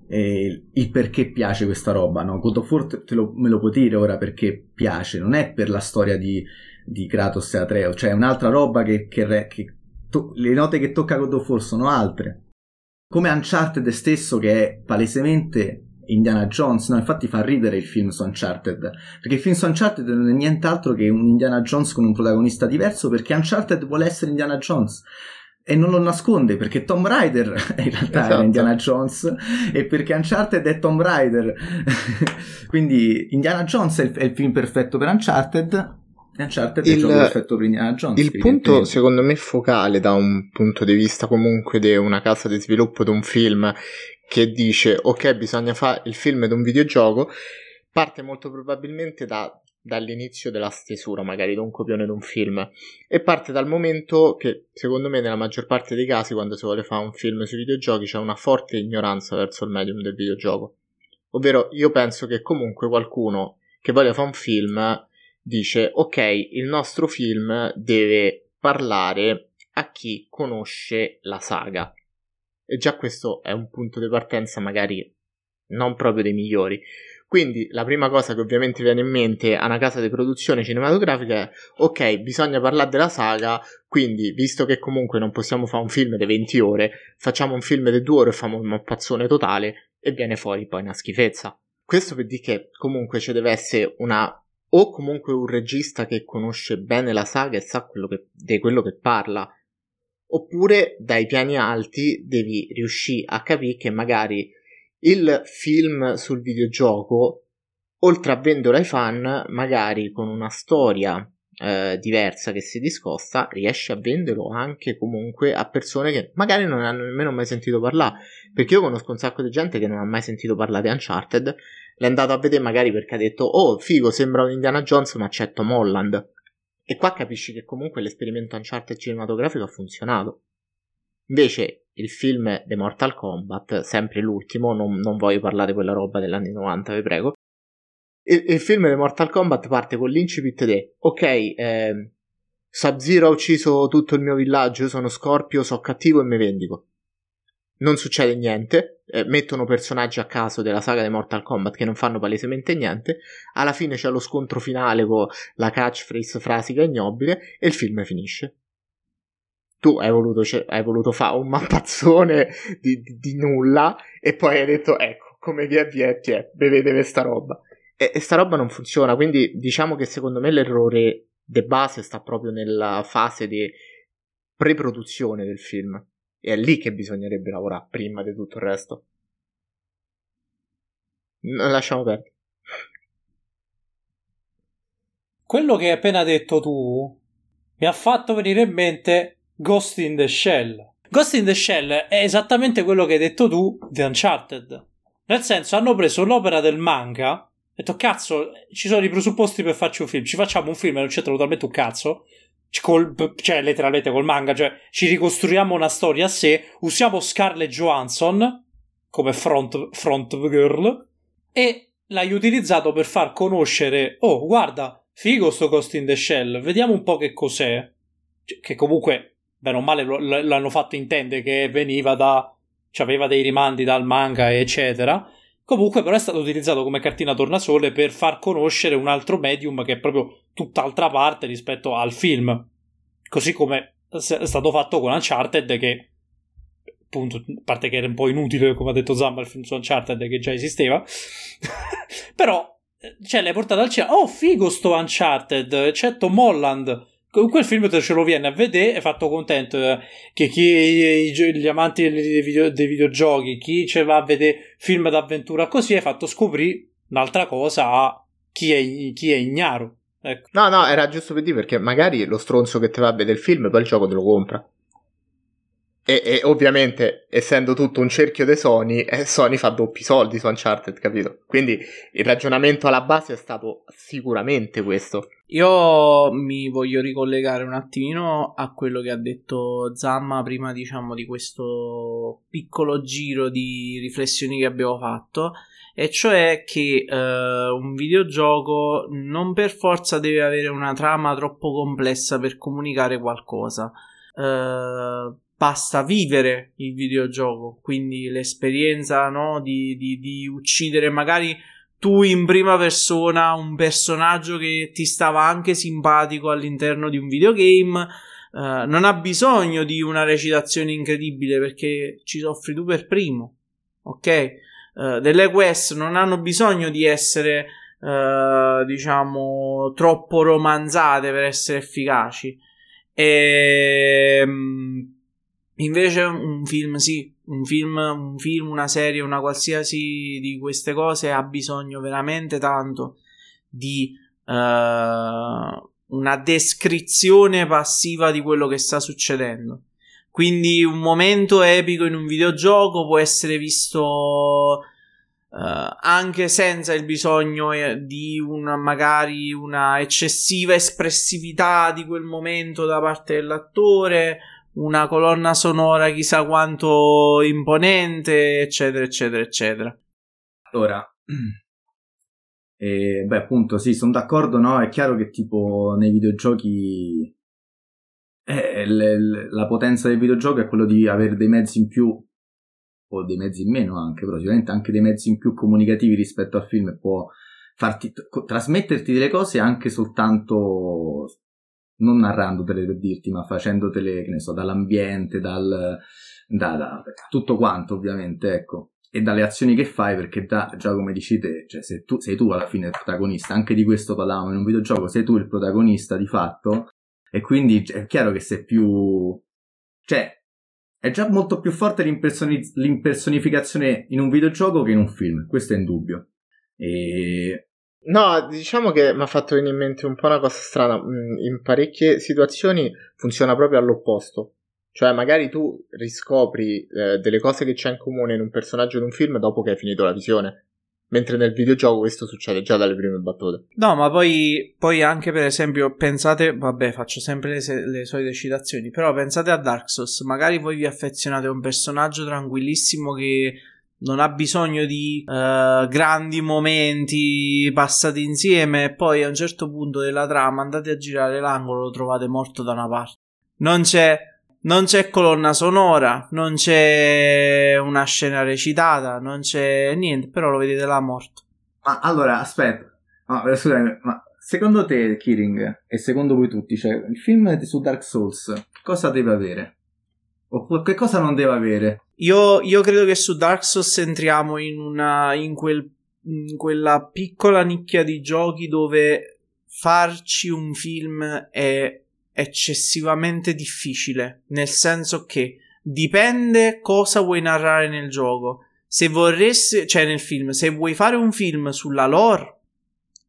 eh, il perché piace questa roba, no? God of War lo- me lo puoi dire ora perché piace, non è per la storia di, di Kratos e Atreo, cioè è un'altra roba che, che che to- le note che tocca God of War sono altre. Come Uncharted stesso che è palesemente Indiana Jones, no? Infatti fa ridere il film su Uncharted, perché il film su Uncharted non è nient'altro che un Indiana Jones con un protagonista diverso, perché Uncharted vuole essere Indiana Jones. E non lo nasconde perché Tom Raider in realtà Esatto. era Indiana Jones e perché Uncharted è Tom Raider. Quindi Indiana Jones è il, è il film perfetto per Uncharted Uncharted il per Indiana Jones. Il punto, secondo me, focale da un punto di vista comunque di una casa di sviluppo di un film che dice ok, bisogna fare il film di un videogioco, parte molto probabilmente da- dall'inizio della stesura, magari di un copione di un film, e parte dal momento che, secondo me, nella maggior parte dei casi, quando si vuole fare un film sui videogiochi, c'è una forte ignoranza verso il medium del videogioco. Ovvero, io penso che comunque qualcuno che voglia fare un film dice ok, il nostro film deve parlare a chi conosce la saga. E già questo è un punto di partenza magari non proprio dei migliori. Quindi la prima cosa che ovviamente viene in mente a una casa di produzione cinematografica è ok, bisogna parlare della saga, quindi visto che comunque non possiamo fare un film di 20 ore, facciamo un film di 2 ore e facciamo un mappazzone totale e viene fuori poi una schifezza. Questo per dire che comunque ci deve essere una o comunque un regista che conosce bene la saga e sa quello che, di quello che parla, oppure dai piani alti devi riuscire a capire che magari il film sul videogioco, oltre a venderlo ai fan, magari con una storia eh, diversa che si discosta, riesci a venderlo anche comunque a persone che magari non hanno nemmeno mai sentito parlare. Perché io conosco un sacco di gente che non ha mai sentito parlare di Uncharted, l'è andato a vedere magari perché ha detto oh figo sembra un Indiana Jones ma c'è Tom Holland. E qua capisci che comunque l'esperimento Uncharted cinematografico ha funzionato. Invece il film The Mortal Kombat, sempre l'ultimo, non, non voglio parlare di quella roba degli anni 90, vi prego. Il, il film The Mortal Kombat parte con l'incipit di ok, eh, Sub-Zero ha ucciso tutto il mio villaggio, io sono Scorpio, so cattivo e mi vendico. Non succede niente, eh, mettono personaggi a caso della saga di Mortal Kombat che non fanno palesemente niente. Alla fine c'è lo scontro finale con la catchphrase frasica ignobile e il film finisce tu hai voluto, hai voluto fare un mappazzone di, di, di, nulla e poi hai detto ecco come via via è, bevete questa roba e, e sta roba non funziona quindi diciamo che secondo me l'errore de base sta proprio nella fase di pre-produzione del film e è lì che bisognerebbe lavorare prima di tutto il resto lasciamo perdere quello che hai appena detto tu mi ha fatto venire in mente Ghost in the Shell. Ghost in the Shell è esattamente quello che hai detto tu di Uncharted. Nel senso, hanno preso l'opera del manga e detto, cazzo, ci sono i presupposti per farci un film. Ci facciamo un film e non c'entra totalmente un cazzo. Col, cioè, letteralmente col manga, cioè, ci ricostruiamo una storia a sé. Usiamo Scarlett Johansson come front, front girl e l'hai utilizzato per far conoscere, oh, guarda, figo sto Ghost in the Shell, vediamo un po' che cos'è. Cioè, che comunque bene o male l'hanno fatto intendere che veniva da. Cioè aveva dei rimandi dal manga, eccetera. Comunque, però, è stato utilizzato come cartina tornasole per far conoscere un altro medium che è proprio tutt'altra parte rispetto al film. Così come è stato fatto con Uncharted, che appunto, a parte che era un po' inutile, come ha detto Zamba, il film su Uncharted che già esisteva, però, cioè, l'hai portato al cinema. Oh, figo sto Uncharted, c'è Tom Holland quel film te ce lo viene a vedere è fatto contento eh, che chi gli amanti dei, video, dei videogiochi chi ce va a vedere film d'avventura così hai fatto scoprire un'altra cosa a chi è, chi è ignaro ecco. no no era giusto per dire perché magari lo stronzo che te va a vedere il film poi il gioco te lo compra e, e, ovviamente, essendo tutto un cerchio di Sony, eh, Sony fa doppi soldi su Uncharted, capito? Quindi il ragionamento alla base è stato sicuramente questo. Io mi voglio ricollegare un attimino a quello che ha detto Zamma prima, diciamo, di questo piccolo giro di riflessioni che abbiamo fatto. E cioè che uh, un videogioco non per forza deve avere una trama troppo complessa per comunicare qualcosa. Uh, basta vivere il videogioco, quindi l'esperienza no, di, di, di, uccidere magari tu in prima persona un personaggio che ti stava anche simpatico all'interno di un videogame. Uh, non ha bisogno di una recitazione incredibile perché ci soffri tu per primo, ok? Uh, delle quest non hanno bisogno di essere, uh, diciamo, troppo romanzate per essere efficaci. E, um, Invece un film sì, un film, un film, una serie, una qualsiasi di queste cose ha bisogno veramente tanto di uh, una descrizione passiva di quello che sta succedendo. Quindi un momento epico in un videogioco può essere visto uh, anche senza il bisogno eh, di una magari una eccessiva espressività di quel momento da parte dell'attore una colonna sonora chissà quanto imponente, eccetera, eccetera, eccetera. Allora, eh, beh, appunto, sì, sono d'accordo, no? È chiaro che tipo nei videogiochi eh, le, le, la potenza del videogioco è quello di avere dei mezzi in più o dei mezzi in meno anche, però sicuramente anche dei mezzi in più comunicativi rispetto al film può farti trasmetterti delle cose anche soltanto non narrandotele per dirti, ma facendotele, che ne so, dall'ambiente, dal, da, da, tutto quanto ovviamente, ecco. E dalle azioni che fai, perché da, già come dici te, cioè se tu, sei tu alla fine il protagonista, anche di questo parlavamo in un videogioco, sei tu il protagonista di fatto, e quindi è chiaro che sei più... cioè, è già molto più forte l'impersoni- l'impersonificazione in un videogioco che in un film, questo è indubbio. E No, diciamo che mi ha fatto venire in mente un po' una cosa strana. Mm, in parecchie situazioni funziona proprio all'opposto. Cioè, magari tu riscopri eh, delle cose che c'è in comune in un personaggio di un film dopo che hai finito la visione. Mentre nel videogioco questo succede già dalle prime battute. No, ma poi, poi anche per esempio, pensate, vabbè, faccio sempre le, le, solite citazioni, però pensate a Dark Souls, magari voi vi affezionate a un personaggio tranquillissimo che non ha bisogno di uh, grandi momenti passati insieme e poi a un certo punto della trama andate a girare l'angolo lo trovate morto da una parte. Non c'è non c'è colonna sonora, non c'è una scena recitata, non c'è niente, però lo vedete là morto. Ma allora, aspetta, no, eh, scusami, ma secondo te, Kiring, e secondo voi tutti, cioè, il film su Dark Souls, cosa deve avere? O che cosa non deve avere? Io, io credo che su Dark Souls entriamo in, una, in, quel, in quella piccola nicchia di giochi dove farci un film è eccessivamente difficile, nel senso che dipende cosa vuoi narrare nel gioco. Se vorresti, cioè nel film, se vuoi fare un film sulla lore,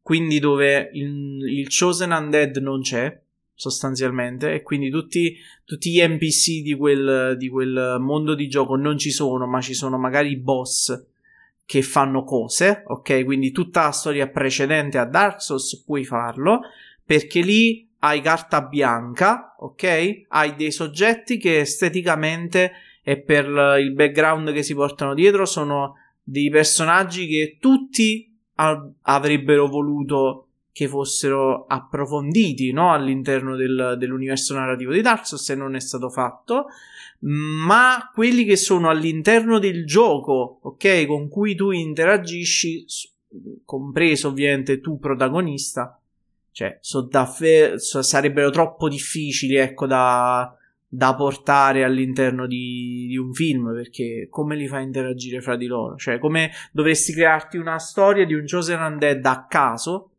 quindi dove il, il Chosen Undead non c'è, sostanzialmente, e quindi tutti, tutti gli NPC di quel, di quel mondo di gioco non ci sono, ma ci sono magari i boss che fanno cose, ok? Quindi tutta la storia precedente a Dark Souls puoi farlo, perché lì hai carta bianca, ok? Hai dei soggetti che esteticamente e per il background che si portano dietro sono dei personaggi che tutti avrebbero voluto che fossero approfonditi no? all'interno del, dell'universo narrativo di Dark Souls e non è stato fatto ma quelli che sono all'interno del gioco ok con cui tu interagisci compreso ovviamente tu protagonista cioè, so davvero, so, sarebbero troppo difficili, ecco, da, da portare all'interno di, di, un film perché come li fa interagire fra di loro? Cioè, come dovresti crearti una storia di un Chosen Undead a caso,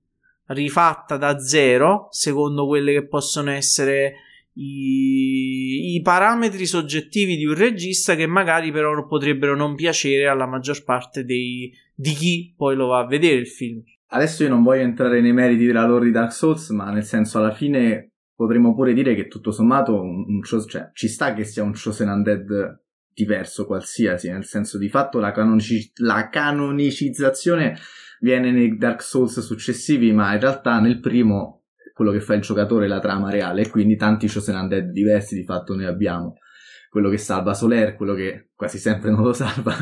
rifatta da zero, secondo quelle che possono essere i, i parametri soggettivi di un regista che magari però potrebbero non piacere alla maggior parte dei, di chi poi lo va a vedere il film. Adesso io non voglio entrare nei meriti della lore di Dark Souls, ma nel senso alla fine potremmo pure dire che tutto sommato un, un cioè, ci sta che sia un Chosen Undead diverso qualsiasi, nel senso di fatto la, canonici- la canonicizzazione viene nei Dark Souls successivi, ma in realtà nel primo quello che fa il giocatore è la trama reale, e quindi tanti Chosen Undead diversi di fatto noi abbiamo. Quello che salva Soler, quello che quasi sempre non lo salva,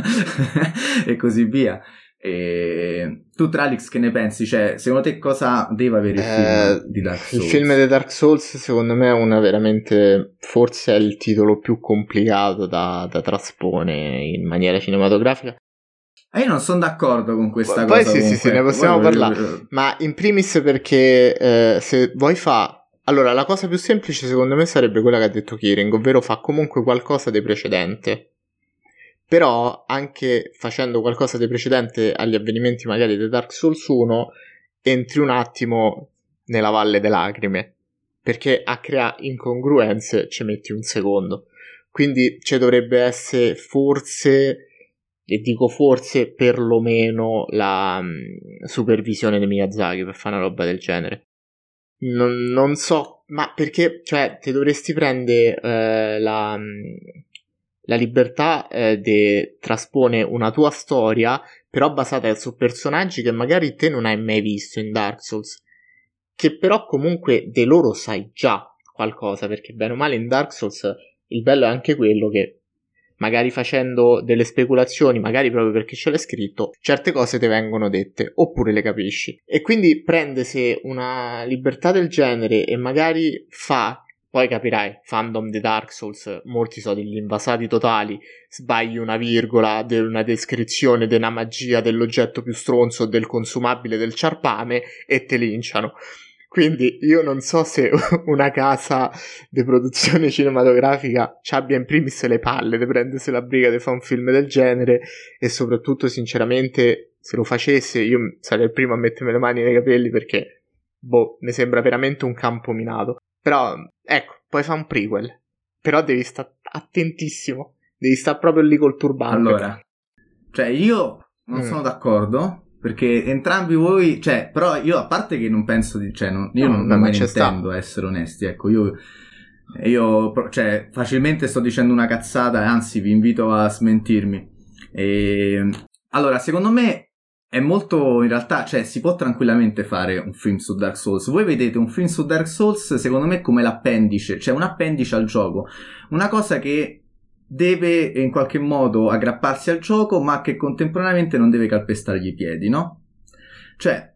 e così via. E tu, Tralix, che ne pensi? Cioè, secondo te cosa deve avere il eh, film di Dark Souls? Il film di Dark Souls, secondo me, è una veramente. Forse è il titolo più complicato da, da traspone in maniera cinematografica. E io non sono d'accordo con questa Poi cosa. Poi sì, sì, sì, ne possiamo Poi, parlare. Ma in primis perché eh, se vuoi fa. Allora, la cosa più semplice secondo me sarebbe quella che ha detto Kiring, ovvero fa comunque qualcosa di precedente però anche facendo qualcosa di precedente agli avvenimenti magari di Dark Souls 1 entri un attimo nella valle delle lacrime perché a creare incongruenze ci metti un secondo quindi ci dovrebbe essere forse e dico forse perlomeno la um, supervisione di Miyazaki per fare una roba del genere. Non, non so ma perché cioè ti dovresti prendere uh, la um, la libertà eh, de- traspone una tua storia, però basata su personaggi che magari te non hai mai visto in Dark Souls, che però comunque di loro sai già qualcosa, perché bene o male in Dark Souls il bello è anche quello che magari facendo delle speculazioni, magari proprio perché ce l'hai scritto, certe cose ti vengono dette, oppure le capisci. E quindi prende se una libertà del genere e magari fa poi capirai, fandom di Dark Souls, molti sono degli invasati totali, sbagli una virgola di una descrizione della magia dell'oggetto più stronzo del consumabile del ciarpame e te linciano. Quindi io non so se una casa di produzione cinematografica ci abbia in primis le palle di prendersi la briga di fare un film del genere e soprattutto sinceramente se lo facesse io sarei il primo a mettermi le mani nei capelli perché boh, mi sembra veramente un campo minato. Però, ecco, poi fa un prequel. Però devi stare attentissimo. Devi stare proprio lì col turbante. Allora, cioè io non mm. sono d'accordo Perché entrambi voi, cioè, però io a parte che non penso di, cioè, non, io No, non, non me ne sta. intendo, a essere onesti, ecco, io, io, cioè, facilmente sto dicendo una cazzata, anzi, vi invito a smentirmi. E, allora, secondo me è molto, in realtà, cioè, si può tranquillamente fare un film su Dark Souls. Voi vedete un film su Dark Souls, secondo me, come l'appendice, cioè un appendice al gioco, una cosa che deve in qualche modo aggrapparsi al gioco, ma che contemporaneamente non deve calpestargli i piedi, no? Cioè,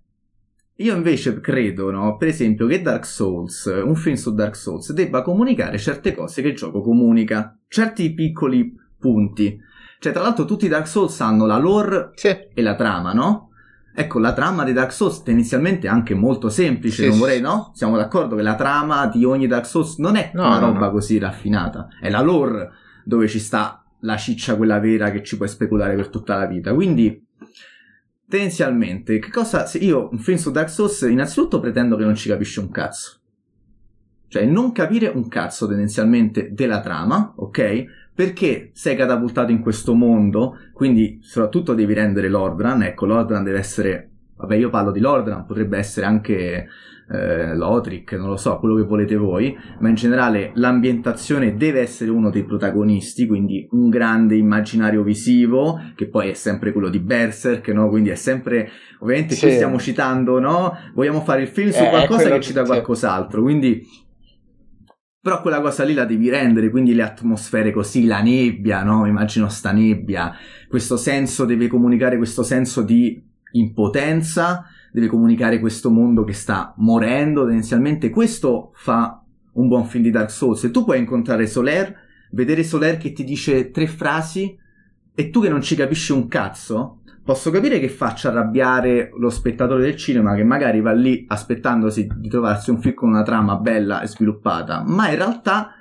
io invece credo, no, per esempio, che Dark Souls, un film su Dark Souls, debba comunicare certe cose che il gioco comunica, certi piccoli punti. Cioè, tra l'altro, tutti i Dark Souls hanno la lore Sì. e la trama, no? Ecco, la trama di Dark Souls tendenzialmente è anche molto semplice, Sì, non vorrei, no? Siamo d'accordo che la trama di ogni Dark Souls non è No, una no, roba no. così raffinata, è la lore dove ci sta la ciccia quella vera che ci puoi speculare per tutta la vita. Quindi, tendenzialmente, che cosa... Se io un film su Dark Souls, innanzitutto pretendo che non ci capisci un cazzo. Cioè, non capire un cazzo tendenzialmente della trama, ok? Perché sei catapultato in questo mondo, quindi soprattutto devi rendere Lordran. Ecco, Lordran deve essere... Vabbè, io parlo di Lordran, potrebbe essere anche eh, Lothric, non lo so, quello che volete voi, ma in generale l'ambientazione deve essere uno dei protagonisti, quindi un grande immaginario visivo, che poi è sempre quello di Berserk, no? Quindi è sempre, ovviamente qui Sì. stiamo citando, no? Vogliamo fare il film su Eh, qualcosa che ci dà che- qualcos'altro, quindi... Però quella cosa lì la devi rendere, quindi le atmosfere così, la nebbia, no? Immagino sta nebbia, questo senso deve comunicare questo senso di impotenza, deve comunicare questo mondo che sta morendo tendenzialmente. Questo fa un buon film di Dark Souls. E tu puoi incontrare Soler, vedere Soler che ti dice tre frasi e tu che non ci capisci un cazzo, posso capire che faccia arrabbiare lo spettatore del cinema che magari va lì aspettandosi di trovarsi un film con una trama bella e sviluppata, ma in realtà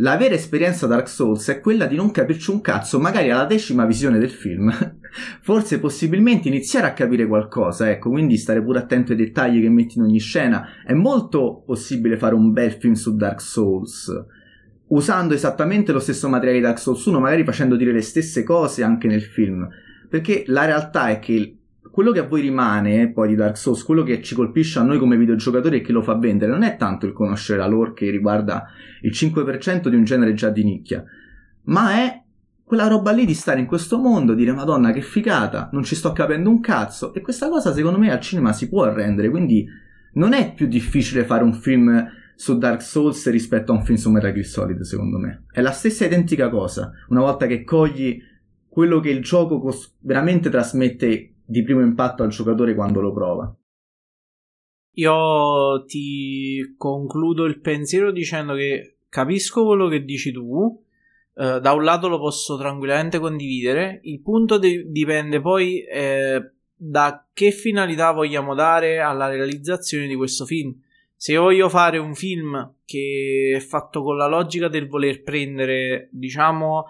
la vera esperienza Dark Souls è quella di non capirci un cazzo, magari alla decima visione del film. Forse possibilmente iniziare a capire qualcosa, ecco, quindi stare pure attento ai dettagli che metti in ogni scena. È molto possibile fare un bel film su Dark Souls, usando esattamente lo stesso materiale di Dark Souls 1, magari facendo dire le stesse cose anche nel film. Perché la realtà è che quello che a voi rimane poi di Dark Souls, quello che ci colpisce a noi come videogiocatori e che lo fa vendere, non è tanto il conoscere la lore che riguarda il 5% di un genere già di nicchia, ma è quella roba lì di stare in questo mondo, dire Madonna che figata, non ci sto capendo un cazzo, e questa cosa secondo me al cinema si può arrendere, quindi non è più difficile fare un film su Dark Souls rispetto a un film su Metal Gear Solid, secondo me. È la stessa identica cosa, una volta che cogli quello che il gioco cos- veramente trasmette di primo impatto al giocatore quando lo prova. Io ti concludo il pensiero dicendo che capisco quello che dici tu. eh, da un lato lo posso tranquillamente condividere. Il punto de- dipende poi eh, da che finalità vogliamo dare alla realizzazione di questo film. Se io voglio fare un film che è fatto con la logica del voler prendere, diciamo,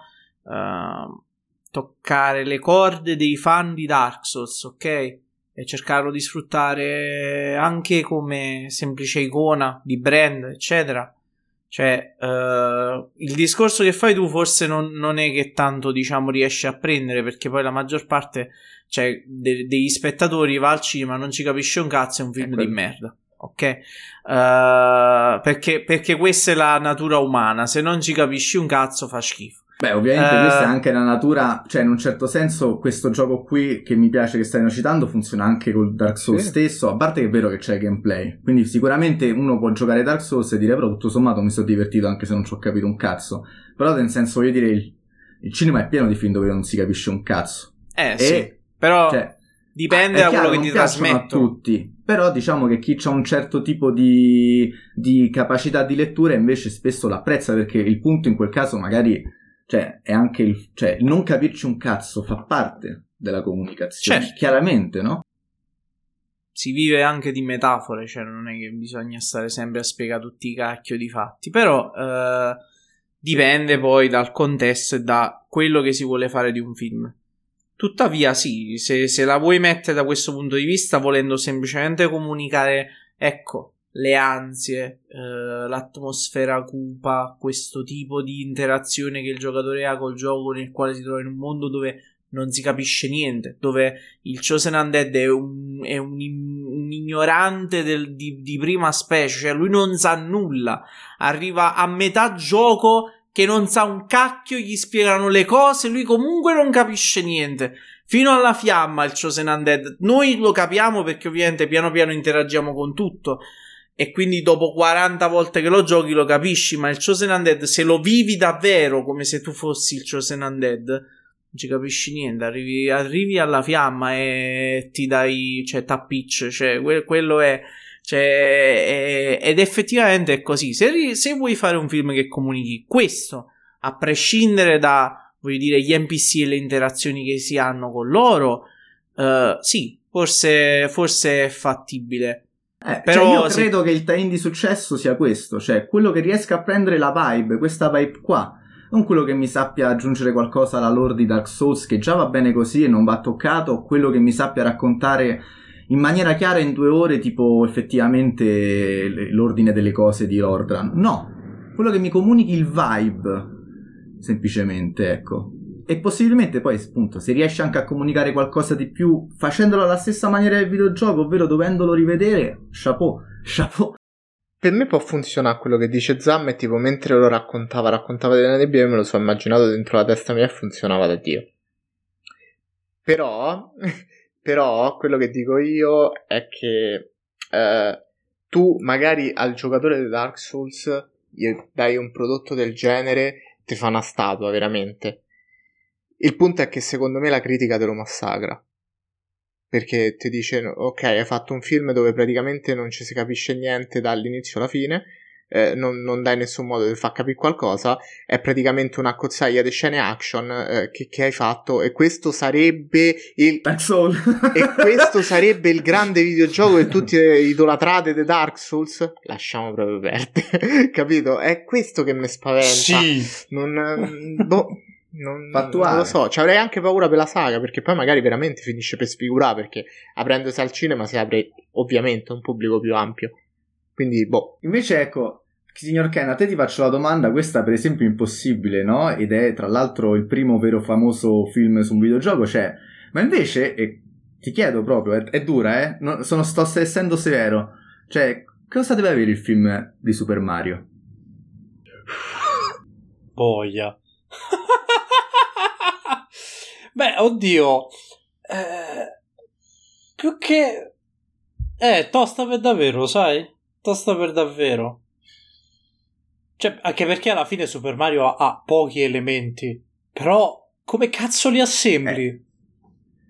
eh, toccare le corde dei fan di Dark Souls, ok? E cercarlo di sfruttare anche come semplice icona di brand, eccetera. Cioè, eh, il discorso che fai tu forse non, non è che tanto, diciamo, riesci a prendere, perché poi la maggior parte, cioè, de- degli spettatori va al cinema, non ci capisce un cazzo, è un film Ecco. di merda. Ok? Eh, perché, perché questa è la natura umana. Se non ci capisci un cazzo, fa schifo. Beh, ovviamente Eh. questa è anche la natura, cioè in un certo senso questo gioco qui che mi piace che stai citando funziona anche col Dark Souls Sì. stesso, a parte che è vero che c'è gameplay, quindi sicuramente uno può giocare Dark Souls e dire però tutto sommato mi sono divertito anche se non ci ho capito un cazzo, però nel senso voglio dire il, il cinema è pieno di film dove non si capisce un cazzo. Eh, E, sì. Però cioè, dipende da chiaro, quello che ti piacciono a trasmettono. tutti, però diciamo che chi ha un certo tipo di, di capacità di lettura invece spesso l'apprezza perché il punto in quel caso magari cioè, è anche il, cioè, non capirci un cazzo fa parte della comunicazione, Certo. chiaramente, no? si vive anche di metafore, cioè non è che bisogna stare sempre a spiegare tutti i cacchio di fatti, però eh, dipende poi dal contesto e da quello che si vuole fare di un film. Tuttavia, sì, se, se la vuoi mettere da questo punto di vista, volendo semplicemente comunicare, ecco, le ansie, eh, l'atmosfera cupa, questo tipo di interazione che il giocatore ha col gioco nel quale si trova in un mondo dove non si capisce niente, dove il Chosen Undead è un, è un, un ignorante del, di, di prima specie, cioè lui non sa nulla, arriva a metà gioco che non sa un cacchio, gli spiegano le cose, lui comunque non capisce niente. Fino alla fiamma il Chosen Undead. Noi lo capiamo perché ovviamente piano piano interagiamo con tutto. E quindi dopo 40 volte che lo giochi lo capisci, ma il Chosen Undead se lo vivi davvero come se tu fossi il Chosen Undead, non ci capisci niente, arrivi, arrivi alla fiamma e ti dai, cioè tappicce, cioè que- quello è cioè, è, ed effettivamente è così. Se, se, vuoi fare un film che comunichi questo, a prescindere da, voglio dire, gli NPC e le interazioni che si hanno con loro, uh, sì, forse, forse è fattibile. Eh, Però cioè io se... credo che il tie di successo sia questo, cioè quello che riesca a prendere la vibe, questa vibe qua, non quello che mi sappia aggiungere qualcosa alla lore di Dark Souls che già va bene così e non va toccato, o quello che mi sappia raccontare in maniera chiara in due ore, tipo effettivamente l'ordine delle cose di Ordran. No, quello che mi comunichi il vibe, semplicemente, ecco. E possibilmente poi, appunto, se riesci anche a comunicare qualcosa di più facendolo alla stessa maniera del videogioco, ovvero dovendolo rivedere, chapeau, chapeau. Per me può funzionare quello che dice Zam e tipo mentre lo raccontava, raccontava delle nebbie, me lo so immaginato dentro la testa mia e funzionava da Dio. Però Però quello che dico io è che eh, tu magari al giocatore di Dark Souls gli dai un prodotto del genere, ti fa una statua veramente. Il punto è che secondo me la critica te lo massacra. Perché ti dice, ok, hai fatto un film dove praticamente non ci si capisce niente dall'inizio alla fine eh, non, non dai nessun modo di far capire qualcosa, è praticamente una cozzaglia di scene action eh, che, che, hai fatto e questo sarebbe il Dark Souls e questo sarebbe il grande videogioco che tutti idolatrate di Dark Souls lasciamo proprio perdere capito? È questo che mi spaventa sì. non, boh, non, non, lo so, ci avrei anche paura per la saga perché poi magari veramente finisce per sfigurare perché aprendosi al cinema si apre ovviamente un pubblico più ampio quindi, boh. Invece, ecco, signor Ken, a te ti faccio la domanda, questa per esempio è impossibile, no? Ed è tra l'altro il primo vero famoso film su un videogioco, cioè... Ma invece, e ti chiedo proprio, è, è dura, eh? Non, sono, sto essendo severo. Cioè, cosa deve avere il film di Super Mario? Boia. Beh, oddio. Eh, più che... Eh, tosta per davvero, sai? tosta per davvero. Cioè, anche perché alla fine Super Mario ha, ha pochi elementi. Però, come cazzo li assembli? Eh.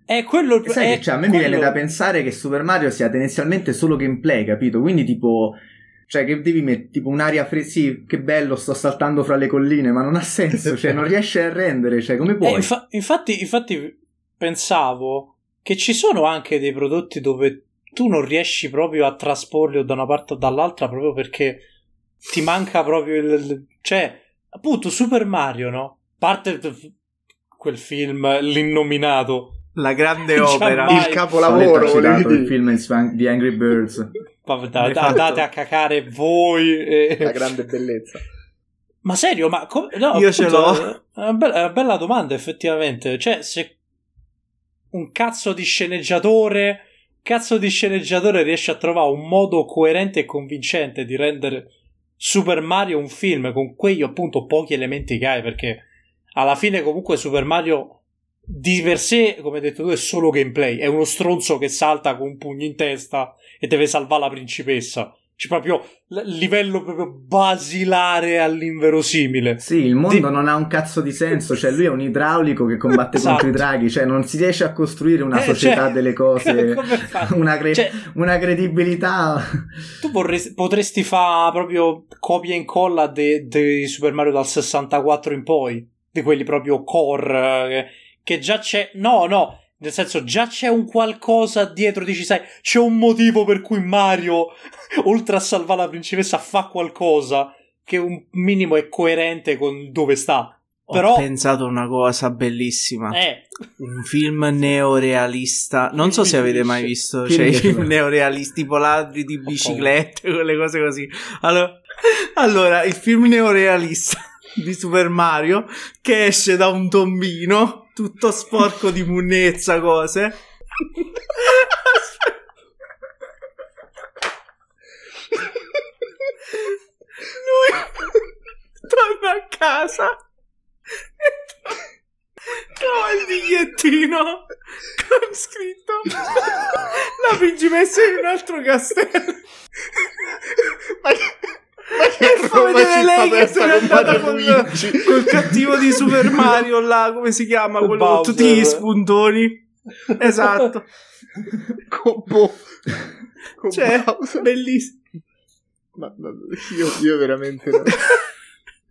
È quello il problema. Cioè, a me quello... mi viene da pensare che Super Mario sia tendenzialmente solo gameplay, capito? Quindi, tipo. Cioè, che devi mettere tipo un'aria fresca. Sì, che bello, sto saltando fra le colline, ma non ha senso. cioè, non riesce a rendere. Cioè, come puoi? Eh, infa- infatti, infatti, pensavo che ci sono anche dei prodotti dove tu non riesci proprio a trasporli da una parte o dall'altra proprio perché ti manca proprio il... cioè, appunto, Super Mario, no? Parte quel film, l'innominato. La grande opera. Il capolavoro. il film di Angry Birds. Da, da, andate a cacare voi. E... La grande bellezza. Ma serio, ma com- no, io appunto, ce l'ho. È una, bella, è una bella domanda, effettivamente. Cioè, se un cazzo di sceneggiatore cazzo di sceneggiatore riesce a trovare un modo coerente e convincente di rendere Super Mario un film con quegli appunto pochi elementi che hai perché alla fine comunque Super Mario di per sé, come hai detto tu, è solo gameplay. È uno stronzo che salta con un pugno in testa e deve salvare la principessa. C'è proprio livello proprio basilare all'inverosimile. Sì, il mondo di... non ha un cazzo di senso, cioè lui è un idraulico che combatte esatto. contro i draghi, cioè non si riesce a costruire una eh, società cioè, delle cose, una, cre- cioè, una, credibilità. Tu vorresti, potresti fare proprio copia e incolla di Super Mario dal 64 in poi, di quelli proprio core, che, che già c'è... No, no, nel senso, già c'è un qualcosa dietro, dici, sai, c'è un motivo per cui Mario, oltre a salvare la principessa, fa qualcosa che un minimo è coerente con dove sta. Ho Però... pensato una cosa bellissima. Eh. Un film neorealista. Non so se avete mai visto cioè, i film neorealisti, tipo ladri di biciclette, quelle cose così. Allora, allora il film neorealista di Super Mario che esce da un tombino tutto sporco di munnezza, cose. Lui torna a casa trova il bigliettino con scritto la principessa in un altro castello. Ma che, ma che E fa Roma vedere città lei che se n'è con andata Mario col, Luigi. col cattivo di Super Mario là, come si chiama? Quello con tutti gli spuntoni. Esatto. Con Bo- con Cioè, Bowser. bellissimo. Ma- ma- io, io veramente no.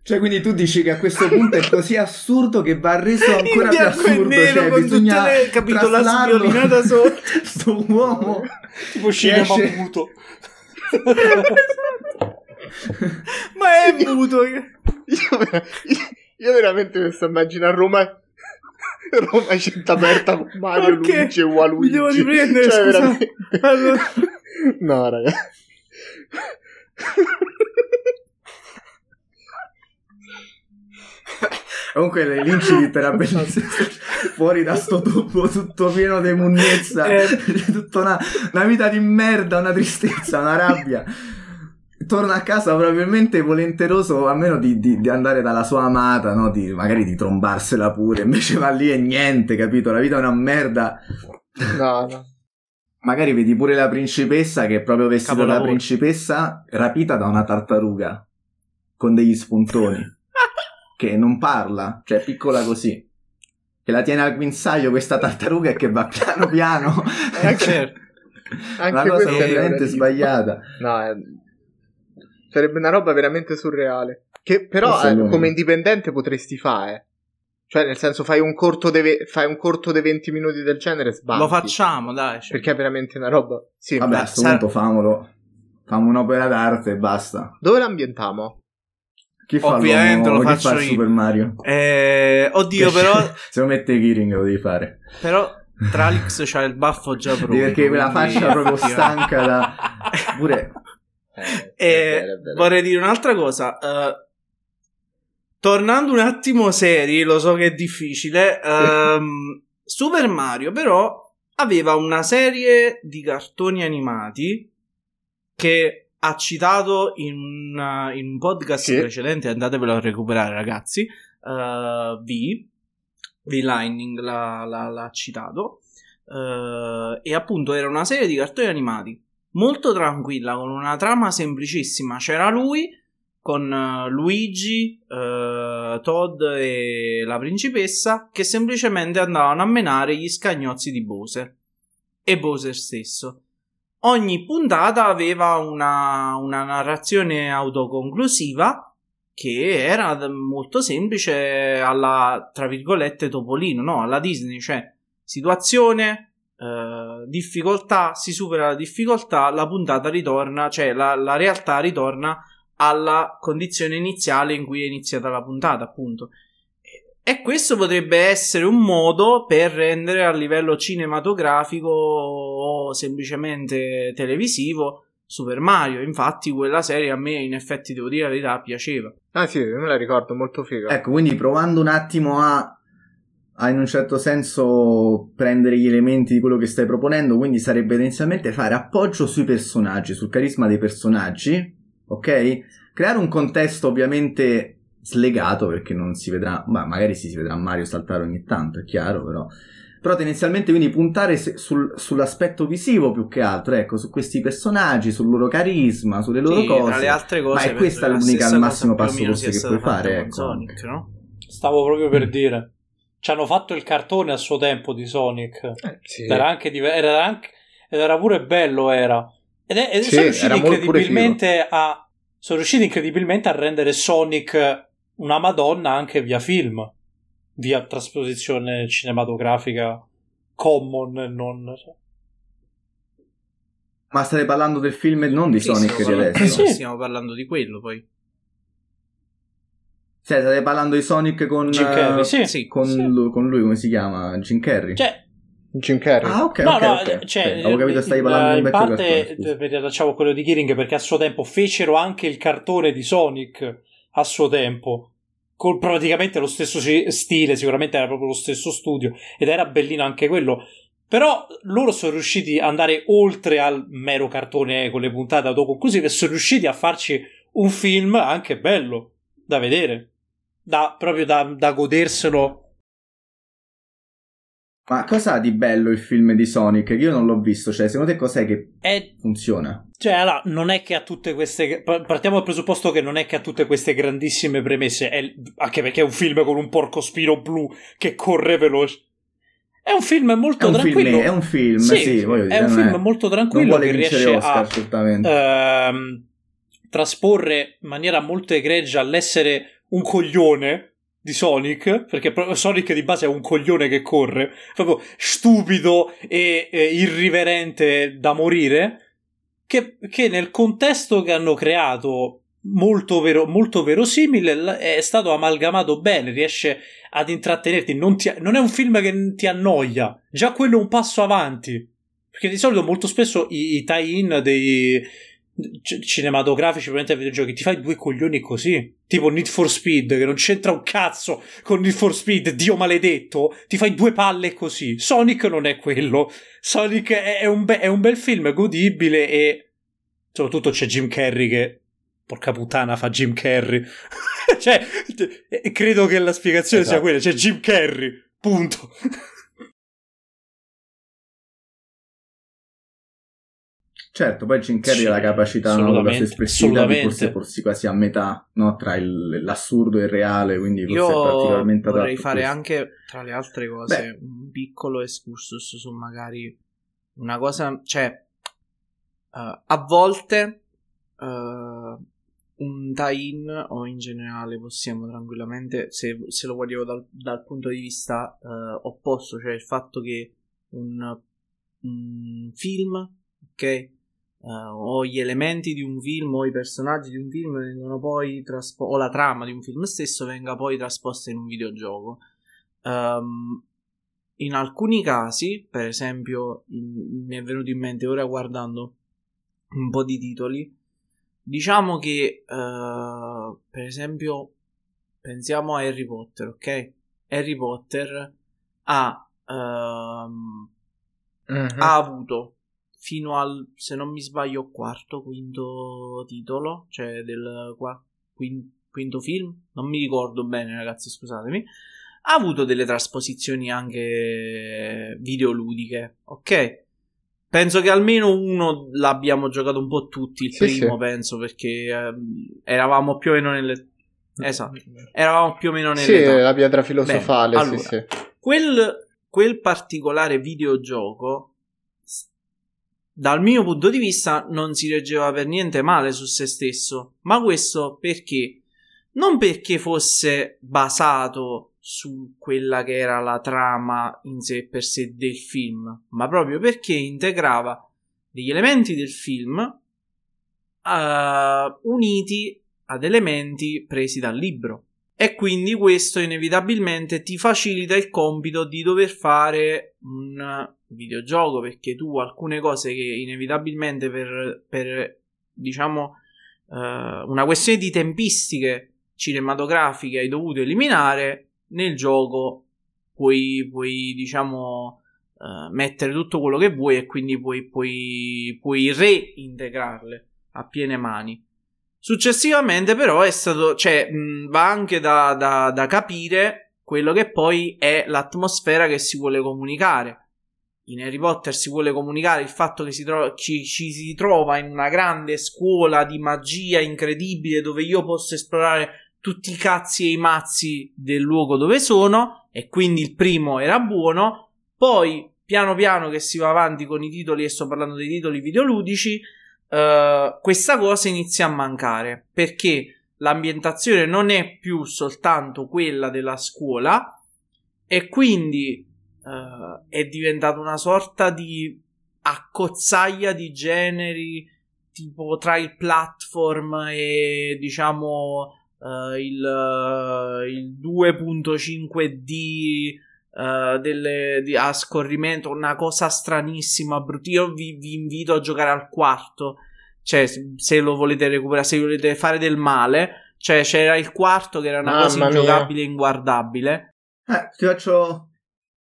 Cioè, quindi tu dici che a questo punto è così assurdo che va reso ancora più assurdo. nero cioè, con bisogna tutte le- capito, la sviolinata sotto. Sto uomo. Tipo cinema esce- muto. Ma è muto. Io, vera- io- io veramente mi sto immaginando Roma Roma città aperta con Mario Ok, Luigi e Waluigi mi devo riprendere, Cioè, veramente- Allora. no raga Comunque l'incipit era bellissimo. Fuori da sto tubo tutto pieno di munnezza. Eh. Tutta una, una vita di merda, una tristezza, una rabbia. Torna a casa probabilmente volenteroso almeno di, di- di andare dalla sua amata, no? Di- magari di trombarsela pure. Invece va lì e niente, capito? La vita è una merda. no no Magari vedi pure la principessa che è proprio vestita da Capolavoro. principessa rapita da una tartaruga con degli spuntoni che non parla, cioè è piccola così. Che la tiene al guinzaglio questa tartaruga e che va piano piano. Eh, certo. anche una cosa vera- sbagliata. no è- sarebbe una roba veramente surreale che però eh, come indipendente potresti fare cioè nel senso fai un corto di ve- fai un corto di 20 minuti del genere sbagli Lo facciamo, dai. cioè. perché è veramente una roba sì Vabbè, a questo sa- punto famolo. Fammo un'opera d'arte e basta. dove l'ambientiamo? Chi fa Ovviamente l'uomo- lo chi faccio fa il io. Super Mario? Eh, oddio, Che- però, Se lo mette Kiring lo devi fare. però Tralix c'ha il baffo già pronto. Perché quella quindi- faccia proprio stanca da... Pure... Eh, E è vero. vorrei dire un'altra cosa. eh, tornando un attimo seri, lo so che è difficile. ehm, Super Mario, però, aveva una serie di cartoni animati che ha citato in, una- in un podcast Sì. precedente. Andatevelo a recuperare, ragazzi. eh, V. V Lightning l'ha, l'ha- l'ha citato. eh, e appunto era una serie di cartoni animati molto tranquilla, con una trama semplicissima. C'era lui con eh, Luigi, eh, Todd e la principessa che semplicemente andavano a menare gli scagnozzi di Bowser e Bowser stesso. Ogni puntata aveva una, una narrazione autoconclusiva che era molto semplice alla, tra virgolette, Topolino, no? Alla Disney, cioè situazione, eh, difficoltà, si supera la difficoltà, la puntata ritorna, cioè la, la realtà ritorna alla condizione iniziale in cui è iniziata la puntata, appunto. E questo potrebbe essere un modo per rendere a livello cinematografico o semplicemente televisivo Super Mario. Infatti, quella serie a me, in effetti, devo dire la verità, piaceva. Ah sì, me la ricordo, molto figa. Ecco, quindi provando un attimo a, a in un certo senso prendere gli elementi di quello che stai proponendo, quindi sarebbe inizialmente fare appoggio sui personaggi, sul carisma dei personaggi, ok? Creare un contesto ovviamente slegato perché non si vedrà, ma magari sì, si vedrà Mario saltare ogni tanto, è chiaro, però però tendenzialmente quindi puntare sul- sull'aspetto visivo più che altro, ecco, su questi personaggi, sul loro carisma, sulle loro Sì, cose. tra le altre cose, Ma è questa l'unica, il massimo passo che puoi fare, ecco. Sonic, no? Stavo proprio per dire. Ci hanno fatto il cartone a suo tempo di Sonic. Eh, sì. Era anche, diver- era anche ed era pure bello era. Ed, è, ed Sì, sono riusciti incredibilmente a sono riusciti incredibilmente a rendere Sonic una madonna anche via film, via trasposizione cinematografica common e non Ma state parlando del film e non di Sì, Sonic di adesso? Sì. Stiamo parlando di quello poi. Cioè, state parlando di Sonic con, Jim Carrey, eh, sì. sì, con, sì. lui, con lui, come si chiama? Jim Carrey? Cioè, Jim Carrey. ah, ok, no, ok, no, ok. cioè, Ok, Avevo capito che stavi in- parlando di un in vecchio parte cartone, eh, riallacciavo quello di Kiring perché a suo tempo fecero anche il cartone di Sonic a suo tempo con praticamente lo stesso stile, sicuramente era proprio lo stesso studio ed era bellino anche quello. Però loro sono riusciti ad andare oltre al mero cartone con le puntate autoconclusive e sono riusciti a farci un film anche bello da vedere, da, proprio da, da goderselo ma cosa ha di bello il film di Sonic? Io non l'ho visto, cioè, secondo te cos'è che è... funziona? Cioè, allora, non è che ha tutte queste. Partiamo dal presupposto che non è che ha tutte queste grandissime premesse, è... anche perché è un film con un porco spino blu che corre veloce. È un film molto è un tranquillo. Film, è un film, sì, sì voglio dire, è un film è... molto tranquillo che riesce Oscar, a ehm, trasporre in maniera molto egregia l'essere un coglione di Sonic, perché Sonic di base è un coglione che corre, proprio stupido e, e irriverente da morire, che, che, nel contesto che hanno creato molto, vero, molto verosimile è stato amalgamato bene, riesce ad intrattenerti, non, ti, non è un film che ti annoia, già quello è un passo avanti, perché di solito molto spesso i, i tie-in dei, cinematografici probabilmente ai videogiochi ti fai due coglioni così. Tipo Need for Speed che non c'entra un cazzo con Need for Speed dio maledetto. Ti fai due palle così. Sonic non è quello. Sonic è, è, un, be- è un, bel film godibile e soprattutto c'è Jim Carrey che porca puttana fa Jim Carrey. Cioè credo che la spiegazione esatto. sia quella c'è Jim Carrey punto Certo, poi Jim Carrey ha la capacità no, la sua espressività di forse porsi quasi a metà no, tra il, l'assurdo e il reale, quindi forse Io è particolarmente vorrei fare questo. anche, tra le altre cose, Beh. un piccolo excursus su magari una cosa, cioè, uh, a volte uh, un tie-in o in generale possiamo tranquillamente, se, se lo guardiamo dal, dal, punto di vista uh, opposto, cioè il fatto che un, un film, ok? Uh, o gli elementi di un film o i personaggi di un film vengono poi trasposti, o la trama di un film stesso venga poi trasposta in un videogioco. Um, in alcuni casi, per esempio, in, mi è venuto in mente ora guardando un po' di titoli, diciamo che, uh, per esempio, pensiamo a Harry Potter, ok? Harry Potter ha, um, uh-huh. ha avuto fino al, se non mi sbaglio, quarto, quinto titolo, cioè del qua, quinto, quinto film, non mi ricordo bene ragazzi, scusatemi, ha avuto delle trasposizioni anche videoludiche, ok? Penso che almeno uno l'abbiamo giocato un po' tutti, il sì, primo sì. penso, perché eh, eravamo più o meno nelle... Esatto, eravamo più o meno nelle... Sì, la pietra filosofale, Bene, allora, sì, quel, quel particolare videogioco dal mio punto di vista non si reggeva per niente male su se stesso, ma questo perché? Non perché fosse basato su quella che era la trama in sé per sé del film, ma proprio perché integrava degli elementi del film uh, uniti ad elementi presi dal libro. E quindi questo inevitabilmente ti facilita il compito di dover fare un videogioco perché tu alcune cose che inevitabilmente per, per diciamo uh, una questione di tempistiche cinematografiche hai dovuto eliminare nel gioco puoi, puoi diciamo uh, mettere tutto quello che vuoi e quindi puoi, puoi, puoi reintegrarle a piene mani. Successivamente però è stato cioè mh, va anche da, da, da capire quello che poi è l'atmosfera che si vuole comunicare in Harry Potter si vuole comunicare il fatto che si tro- ci, ci, si trova in una grande scuola di magia incredibile dove io posso esplorare tutti i cazzi e i mazzi del luogo dove sono e quindi il primo era buono. Poi piano piano che si va avanti con i titoli e sto parlando dei titoli videoludici uh, questa cosa inizia a mancare perché l'ambientazione non è più soltanto quella della scuola e quindi uh, è diventata una sorta di accozzaglia di generi tipo tra il platform e diciamo uh, il, uh, il 2.5D uh, delle, di, a scorrimento una cosa stranissima brutti io vi, vi, invito a giocare al quarto cioè se lo volete recuperare se volete fare del male Cioè, c'era il quarto che era una Mamma cosa ingiocabile e inguardabile. Eh, ti faccio.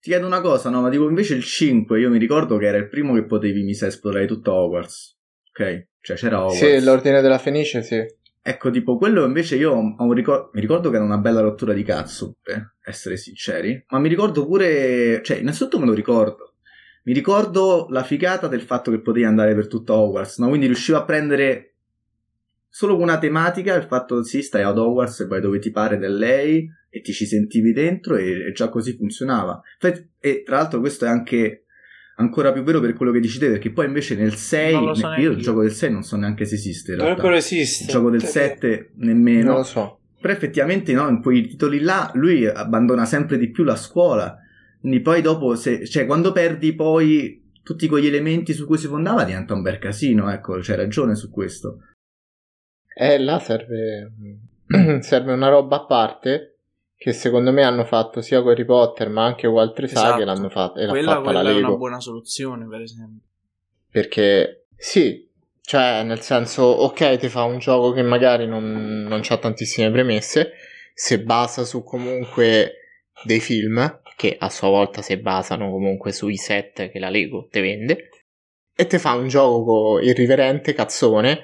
Ti chiedo una cosa, no? Ma tipo invece il 5, io mi ricordo che era il primo che potevi, mi sa, esplorare tutta Hogwarts. Ok? Cioè c'era Hogwarts. Sì, l'ordine della Fenice, sì. Ecco, tipo, quello invece io ricor- mi ricordo che era una bella rottura di cazzo, per essere sinceri. Ma mi ricordo pure. Cioè, innanzitutto me lo ricordo. Mi ricordo la figata del fatto che potevi andare per tutta Hogwarts, no? Quindi riuscivo a prendere solo con una tematica il fatto sì, stai ad Hogwarts e vai dove ti pare da lei e ti ci sentivi dentro e, e già così funzionava. Infatti- E tra l'altro questo è anche ancora più vero per quello che dici te, perché poi invece nel 6, Non lo so io neanche il io. gioco del 6 non so neanche se esiste in realtà. Dovrebbero esistere. Il gioco del Cioè, 7 nemmeno. Non lo so. Però effettivamente no, in quei titoli là lui abbandona sempre di più la scuola. Quindi poi dopo, se, cioè quando perdi poi tutti quegli elementi su cui si fondava diventa un bel casino, ecco, c'hai ragione su questo. Eh, là serve, serve una roba a parte che secondo me hanno fatto sia con Harry Potter ma anche con altre saghe Esatto. l'hanno fatta e l'ha Quella, fatta quella la è una buona soluzione, per esempio. Perché sì, cioè nel senso, ok, ti fa un gioco che magari non, non ha tantissime premesse, se basa su comunque dei film, che a sua volta si basano comunque sui set che la Lego te vende, e ti fa un gioco irriverente, cazzone,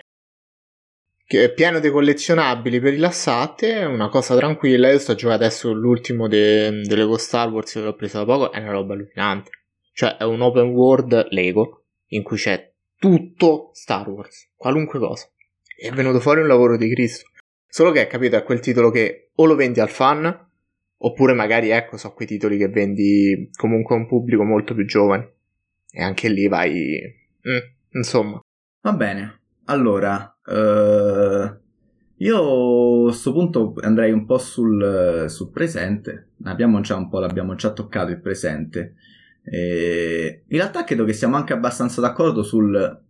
che è pieno di collezionabili per rilassate, una cosa tranquilla. Io sto giocando adesso l'ultimo de- delle Lego Star Wars che l'ho preso da poco, è una roba allucinante. Cioè è un open world Lego in cui c'è tutto Star Wars, qualunque cosa. È venuto fuori un lavoro di Cristo. Solo che, capito, è quel titolo che o lo vendi al fan, oppure magari, ecco, so quei titoli che vendi comunque a un pubblico molto più giovane. E anche lì vai... mm, insomma. Va bene, allora, eh, io a questo punto andrei un po' sul, sul presente. Abbiamo già un po', l'abbiamo già toccato il presente. E in realtà credo che siamo anche abbastanza d'accordo sul,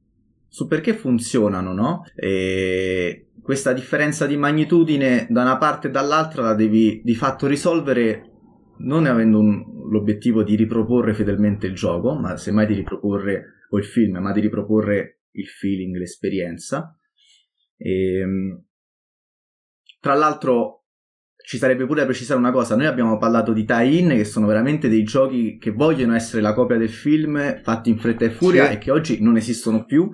su perché funzionano, no? E questa differenza di magnitudine da una parte e dall'altra la devi di fatto risolvere non avendo un- l'obiettivo di riproporre fedelmente il gioco, ma semmai di riproporre o il film, ma di riproporre il feeling, l'esperienza. Ehm, tra l'altro ci sarebbe pure da precisare una cosa, noi abbiamo parlato di tie-in che sono veramente dei giochi che vogliono essere la copia del film fatti in fretta e furia Sì. e che oggi non esistono più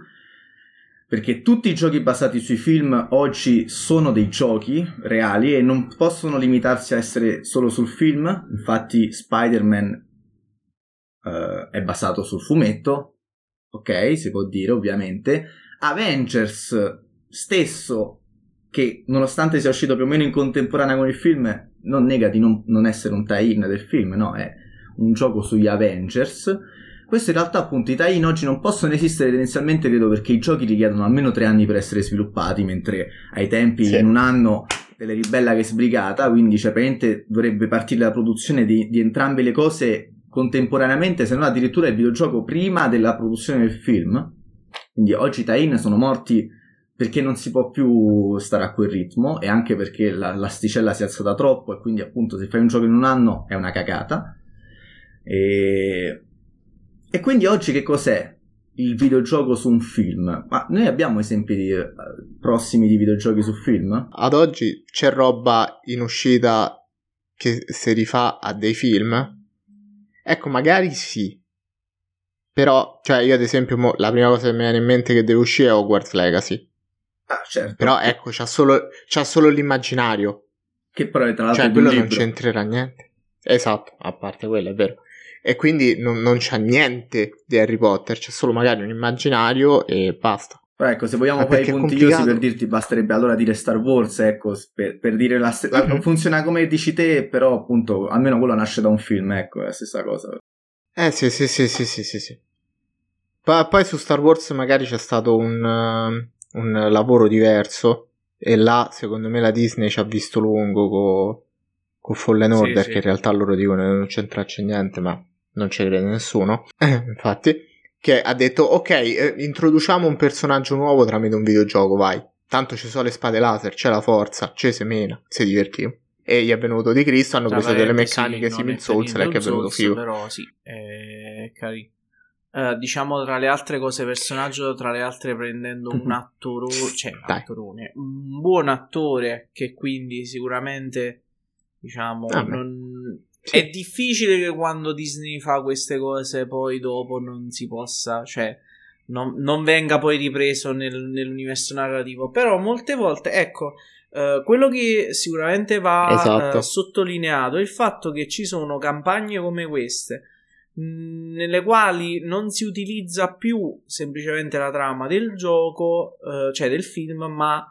perché tutti i giochi basati sui film oggi sono dei giochi reali e non possono limitarsi a essere solo sul film. Infatti, Spider-Man eh, è basato sul fumetto, ok, si può dire ovviamente. Avengers stesso, che nonostante sia uscito più o meno in contemporanea con il film, non nega di non, non essere un tie-in del film, no, è un gioco sugli Avengers. Questo in realtà appunto i tie-in oggi non possono esistere tendenzialmente credo perché i giochi richiedono almeno tre anni per essere sviluppati, mentre ai tempi Sì. in un anno delle ribella che sbrigata, quindi cioè praticamente dovrebbe partire la produzione di, di entrambe le cose contemporaneamente, se non addirittura il videogioco prima della produzione del film. Quindi oggi i tie-in sono morti perché non si può più stare a quel ritmo e anche perché la- l'asticella si è alzata troppo e quindi appunto se fai un gioco in un anno è una cagata. E, e quindi oggi che cos'è il videogioco su un film? Ma noi abbiamo esempi di, eh, prossimi di videogiochi su film? Ad oggi c'è roba in uscita che si rifà a dei film? Ecco, magari sì. Però, cioè, io ad esempio, mo, la prima cosa che mi viene in mente che deve uscire è Hogwarts Legacy. Ah, certo. Però, ecco, c'ha solo, c'ha solo l'immaginario. Che però è tra l'altro Cioè, quello non libro. c'entrerà niente. Esatto, a parte quello, è vero. E quindi non, non c'ha niente di Harry Potter, c'è solo magari un immaginario e basta. Però ecco, se vogliamo fare i puntigliosi per dirti basterebbe allora dire Star Wars, ecco, per, per dire la stessa... Mhm. Funziona come dici te, però appunto, almeno quello nasce da un film, ecco, è la stessa cosa. Eh sì, sì, sì, sì, sì, sì, sì. Pa- poi su Star Wars magari c'è stato un, eh, un lavoro diverso e là secondo me la Disney ci ha visto lungo con con Fallen Sì, Order sì. che in realtà loro dicono che non c'entraccia niente ma non ci crede nessuno infatti che ha detto ok eh, introduciamo un personaggio nuovo tramite un videogioco vai tanto ci sono le spade laser c'è la forza c'è semena si divertivo e gli è venuto di Cristo hanno Cioè, preso delle meccaniche sì, simil Souls e che è venuto figo Però sì, è carino. Eh, diciamo tra le altre cose personaggio, tra le altre prendendo un Mhm. attore, cioè Dai. attorone, un buon attore che quindi sicuramente diciamo Ah, non... Sì. è difficile che quando Disney fa queste cose poi dopo non si possa, cioè non, non venga poi ripreso nel- nell'universo narrativo, però molte volte, ecco, eh, quello che sicuramente va Esatto. eh, sottolineato è il fatto che ci sono campagne come queste nelle quali non si utilizza più semplicemente la trama del gioco, eh, cioè del film, ma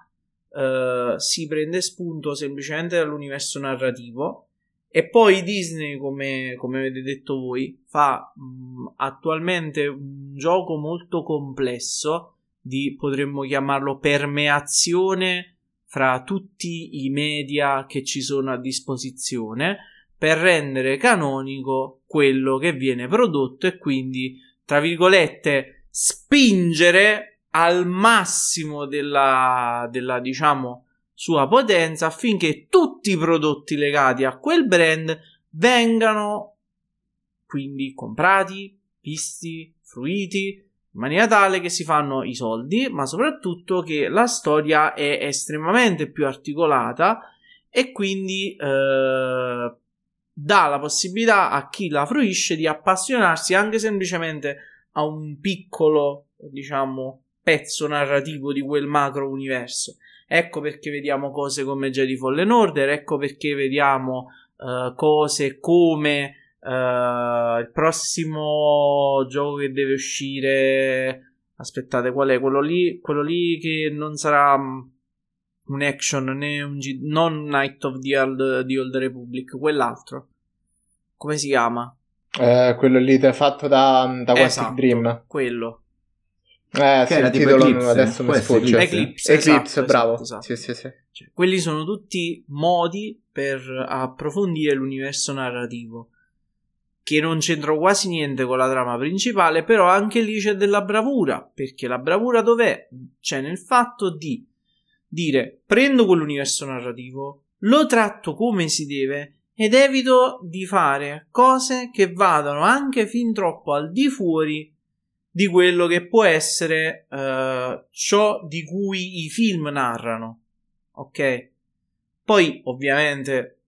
eh, si prende spunto semplicemente dall'universo narrativo. E poi Disney, come, come avete detto voi, fa mh, attualmente un gioco molto complesso di, potremmo chiamarlo, permeazione fra tutti i media che ci sono a disposizione per rendere canonico quello che viene prodotto e quindi, tra virgolette, spingere al massimo della, della diciamo, sua potenza affinché tutti i prodotti legati a quel brand vengano quindi comprati, visti, fruiti in maniera tale che si fanno i soldi, ma soprattutto che la storia è estremamente più articolata e quindi eh, dà la possibilità a chi la fruisce di appassionarsi anche semplicemente a un piccolo, diciamo, pezzo narrativo di quel macro universo. Ecco perché vediamo cose come Jedi Fallen Order, ecco perché vediamo eh, cose come eh, il prossimo gioco che deve uscire. Aspettate, qual è? Quello lì, quello lì che non sarà mm, un action né un G- non Night of the Old, the Old Republic, quell'altro. Come si chiama? Eh, quello lì fatto da, da Quantic Esatto, Dream. Quello. Eh, sì, era il tipo titolo Eclipse, adesso mi sfugge. Eclipse, Eclipse, esatto, bravo. esatto, esatto. Sì, sì, sì. Cioè, quelli sono tutti modi per approfondire l'universo narrativo. Che non c'entra quasi niente con la trama principale, però anche lì c'è della bravura. Perché la bravura dov'è? C'è nel fatto di dire: prendo quell'universo narrativo, lo tratto come si deve ed evito di fare cose che vadano anche fin troppo al di fuori di quello che può essere eh, ciò di cui i film narrano. Ok? Poi, ovviamente,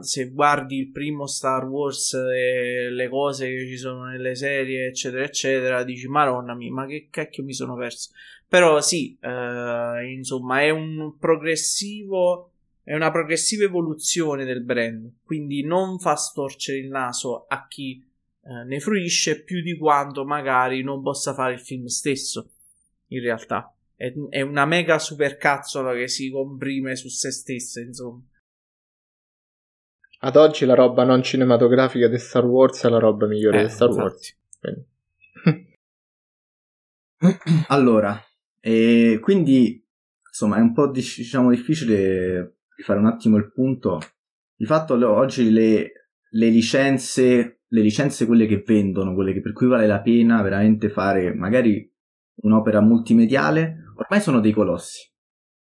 se guardi il primo Star Wars e le cose che ci sono nelle serie, eccetera, eccetera, dici, Maronna mia, ma che cacchio mi sono perso? Però sì, eh, insomma, è un progressivo. È una progressiva evoluzione del brand, quindi non fa storcere il naso a chi eh, ne fruisce più di quanto magari non possa fare il film stesso. In realtà è, è una mega supercazzola che si comprime su se stessa, insomma. Ad oggi la roba non cinematografica di Star Wars è la roba migliore Eh, di Star infatti. Wars. Allora, e quindi insomma è un po' dic- diciamo difficile rifare un attimo il punto. Di fatto oggi le, le licenze, le licenze quelle che vendono, quelle che per cui vale la pena veramente fare magari un'opera multimediale, ormai sono dei colossi.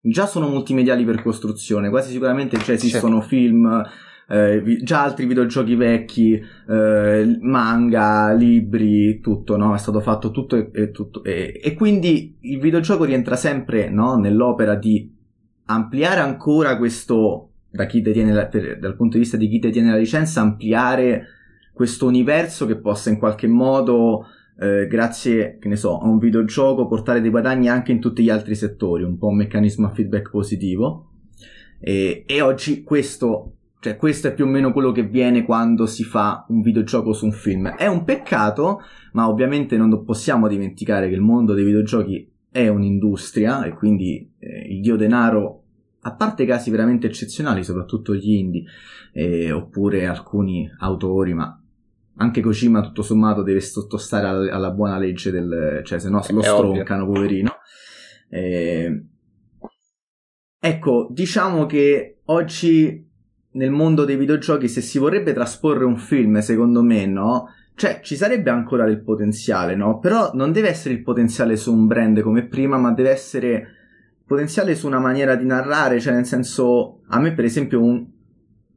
Già sono multimediali per costruzione, quasi sicuramente già esistono film, eh, vi- già altri videogiochi vecchi, eh, manga, libri, tutto, no? È stato fatto tutto e, e tutto. E, e quindi il videogioco rientra sempre, no? Nell'opera di ampliare ancora questo, da chi detiene la- per- dal punto di vista di chi detiene la licenza, ampliare questo universo che possa in qualche modo, eh, grazie, che ne so, a un videogioco, portare dei guadagni anche in tutti gli altri settori, un po' un meccanismo a feedback positivo. E, e oggi questo cioè, questo è più o meno quello che viene quando si fa un videogioco su un film. È un peccato, ma ovviamente non possiamo dimenticare che il mondo dei videogiochi è un'industria e quindi eh, il dio denaro, a parte casi veramente eccezionali, soprattutto gli indie, eh, oppure alcuni autori, ma anche Kojima tutto sommato deve sottostare alla, alla buona legge del... cioè se no lo È ovvio. stroncano, poverino. Eh, ecco, diciamo che oggi nel mondo dei videogiochi, se si vorrebbe trasporre un film, secondo me, no? Cioè, ci sarebbe ancora del potenziale, no? Però non deve essere il potenziale su un brand come prima, ma deve essere potenziale su una maniera di narrare, cioè nel senso, a me per esempio un,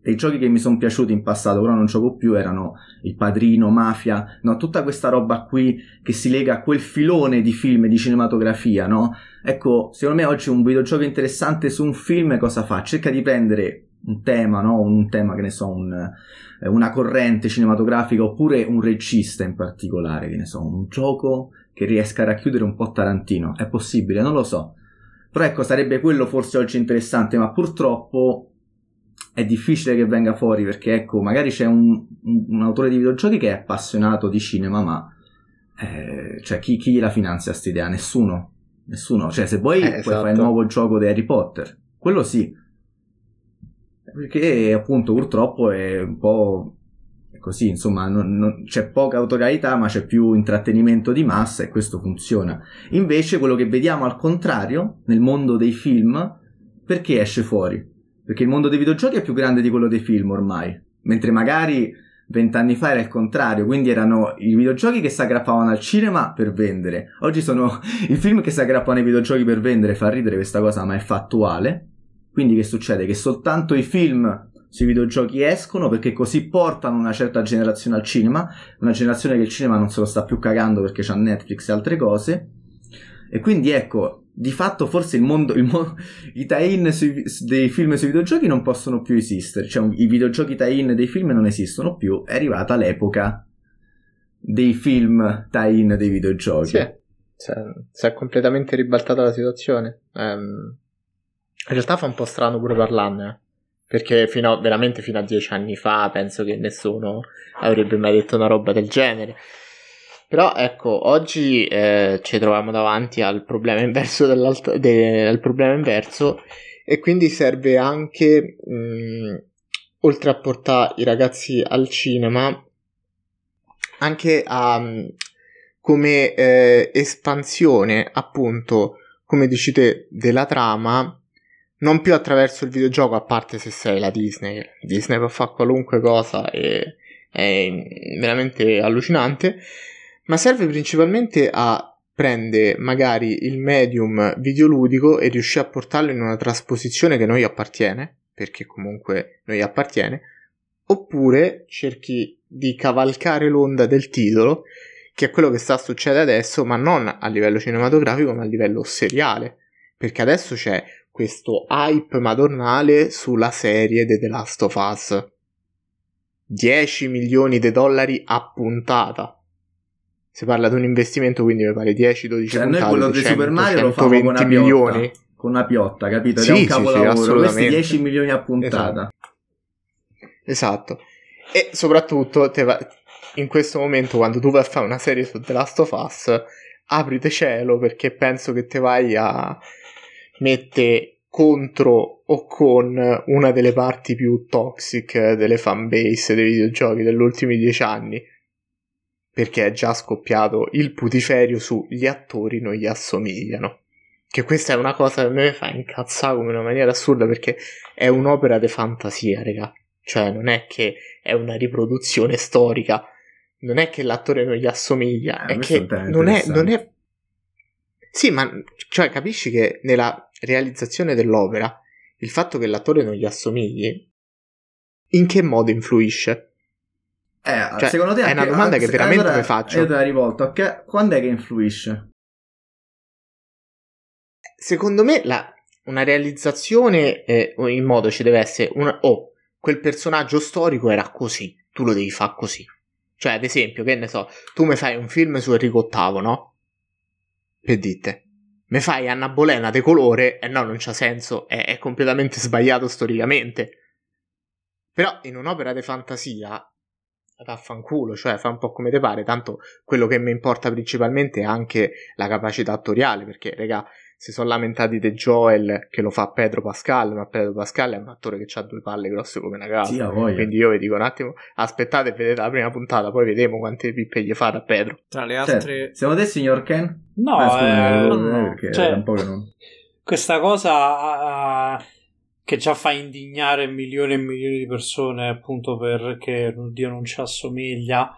dei giochi che mi sono piaciuti in passato, però non gioco più, erano Il Padrino, Mafia, no, tutta questa roba qui che si lega a quel filone di film, di cinematografia, no? Ecco, secondo me oggi un videogioco interessante su un film cosa fa? Cerca di prendere un tema, no? Un tema che ne so, un, eh, una corrente cinematografica oppure un regista in particolare, che ne so, un gioco che riesca a racchiudere un po' Tarantino. È possibile? Non lo so. Però ecco, sarebbe quello forse oggi interessante, ma purtroppo è difficile che venga fuori perché ecco, magari c'è un, un, autore di videogiochi che è appassionato di cinema, ma eh, cioè chi, chi la finanzia questa idea? Nessuno. Nessuno. Cioè, se vuoi Eh, puoi esatto. fare il nuovo gioco di Harry Potter. Quello sì. Perché appunto purtroppo è un po' così, insomma, non- non- c'è poca autorialità, ma c'è più intrattenimento di massa e questo funziona. Invece quello che vediamo al contrario nel mondo dei film, perché esce fuori? Perché il mondo dei videogiochi è più grande di quello dei film ormai, mentre magari vent'anni fa era il contrario, quindi erano i videogiochi che si aggrappavano al cinema per vendere. Oggi sono i film che si aggrappano ai videogiochi per vendere, fa ridere questa cosa, ma è fattuale. Quindi che succede? Che soltanto i film sui videogiochi escono perché così portano una certa generazione al cinema, una generazione che il cinema non se lo sta più cagando perché c'ha Netflix e altre cose. E quindi ecco, di fatto forse il mondo, il mo- i tie-in sui- dei film sui videogiochi non possono più esistere, cioè i videogiochi tie-in dei film non esistono più, è arrivata l'epoca dei film tie-in dei videogiochi. Sì, cioè, si è completamente ribaltata la situazione. Ehm, in realtà fa un po' strano pure parlarne, perché fino a- veramente fino a dieci anni fa penso che nessuno avrebbe mai detto una roba del genere. Però ecco, oggi eh, ci troviamo davanti al problema inverso de- al problema inverso e quindi serve anche, mh, oltre a portare i ragazzi al cinema, anche a, mh, come eh, espansione, appunto, come dici te, della trama, non più attraverso il videogioco, a parte se sei la Disney. Disney può fare qualunque cosa e è veramente allucinante, ma serve principalmente a prendere magari il medium videoludico e riuscire a portarlo in una trasposizione che noi appartiene, perché comunque noi appartiene, oppure cerchi di cavalcare l'onda del titolo, che è quello che sta succedendo adesso, ma non a livello cinematografico, ma a livello seriale, perché adesso c'è questo hype madornale sulla serie di The Last of Us. 10 milioni di dollari a puntata. Si parla di un investimento, quindi mi pare 10-12 Cioè, noi puntate. quello di di Super 100, Mario lo famo con una 120 piotta, milioni. con una piotta, capito? Sì, è un sì, sì, capolavoro. Questi assolutamente. 10 milioni a puntata. Esatto. E soprattutto te va- in questo momento quando tu vai a fare una serie su The Last of Us, aprite cielo perché penso che te vai a mettere contro o con una delle parti più toxic delle fanbase dei videogiochi degli ultimi dieci anni. Perché è già scoppiato il putiferio su gli attori non gli assomigliano. Che questa è una cosa che a me fa incazzare come in una maniera assurda perché è un'opera di fantasia, raga. Cioè, non è che è una riproduzione storica, non è che l'attore non gli assomiglia, Eh, è che non è, non è. Sì, ma cioè, capisci che nella realizzazione dell'opera il fatto che l'attore non gli assomigli in che modo influisce? Eh, Cioè, secondo te è una che- domanda a- che veramente allora, mi faccio. Io te la rivolto. Che- quando è che influisce? Secondo me la- una realizzazione eh, in modo ci deve essere una, oh, quel personaggio storico era così, tu lo devi fare così. Cioè, ad esempio, che ne so, tu mi fai un film su Enrico VIII, no? Per dite. Mi fai Anna Bolena de colore, e no, non c'ha senso, è, è completamente sbagliato storicamente. Però in un'opera di fantasia, vaffanculo, cioè fa un po' come te pare, tanto quello che mi importa principalmente è anche la capacità attoriale, perché, raga, si sono lamentati di Joel che lo fa Pedro Pascal, ma Pedro Pascal è un attore che ha due palle grosse come una casa. Sì. Quindi io vi dico un attimo, aspettate e vedete la prima puntata, poi vedremo quante pippe gli fate a Pedro. Tra le Cioè, altre... secondo te, signor Ken? No, Ah, scusa, eh, eh, no, perché cioè- un po' che non... questa cosa ah, che già fa indignare milioni e milioni di persone appunto perché Dio non ci assomiglia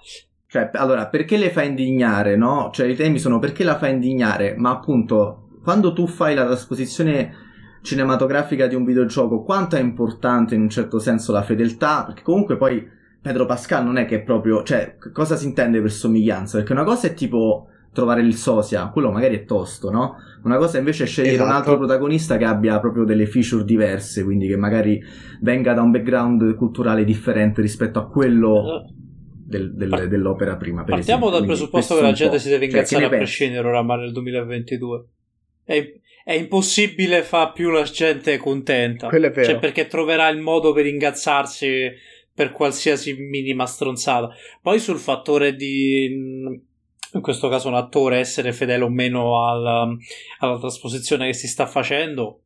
Cioè, allora, perché le fa indignare, no? Cioè, i temi sono perché la fa indignare, ma appunto, quando tu fai la trasposizione cinematografica di un videogioco, quanto è importante in un certo senso la fedeltà, perché comunque poi Pedro Pascal non è che è proprio, cioè, cosa si intende per somiglianza? Perché una cosa è tipo trovare il sosia, quello magari è tosto, no? Una cosa invece è scegliere esatto. un altro protagonista che abbia proprio delle feature diverse, quindi che magari venga da un background culturale differente rispetto a quello del, del, Part- dell'opera prima. partiamo esempio. dal presupposto che la gente si deve Cioè, incazzare che a prescindere oramai nel 2022. È, è impossibile far più la gente contenta. Quello è vero. Cioè, perché troverà il modo per ingazzarsi per qualsiasi minima stronzata. Poi sul fattore di, in questo caso, un attore essere fedele o meno alla, alla trasposizione che si sta facendo,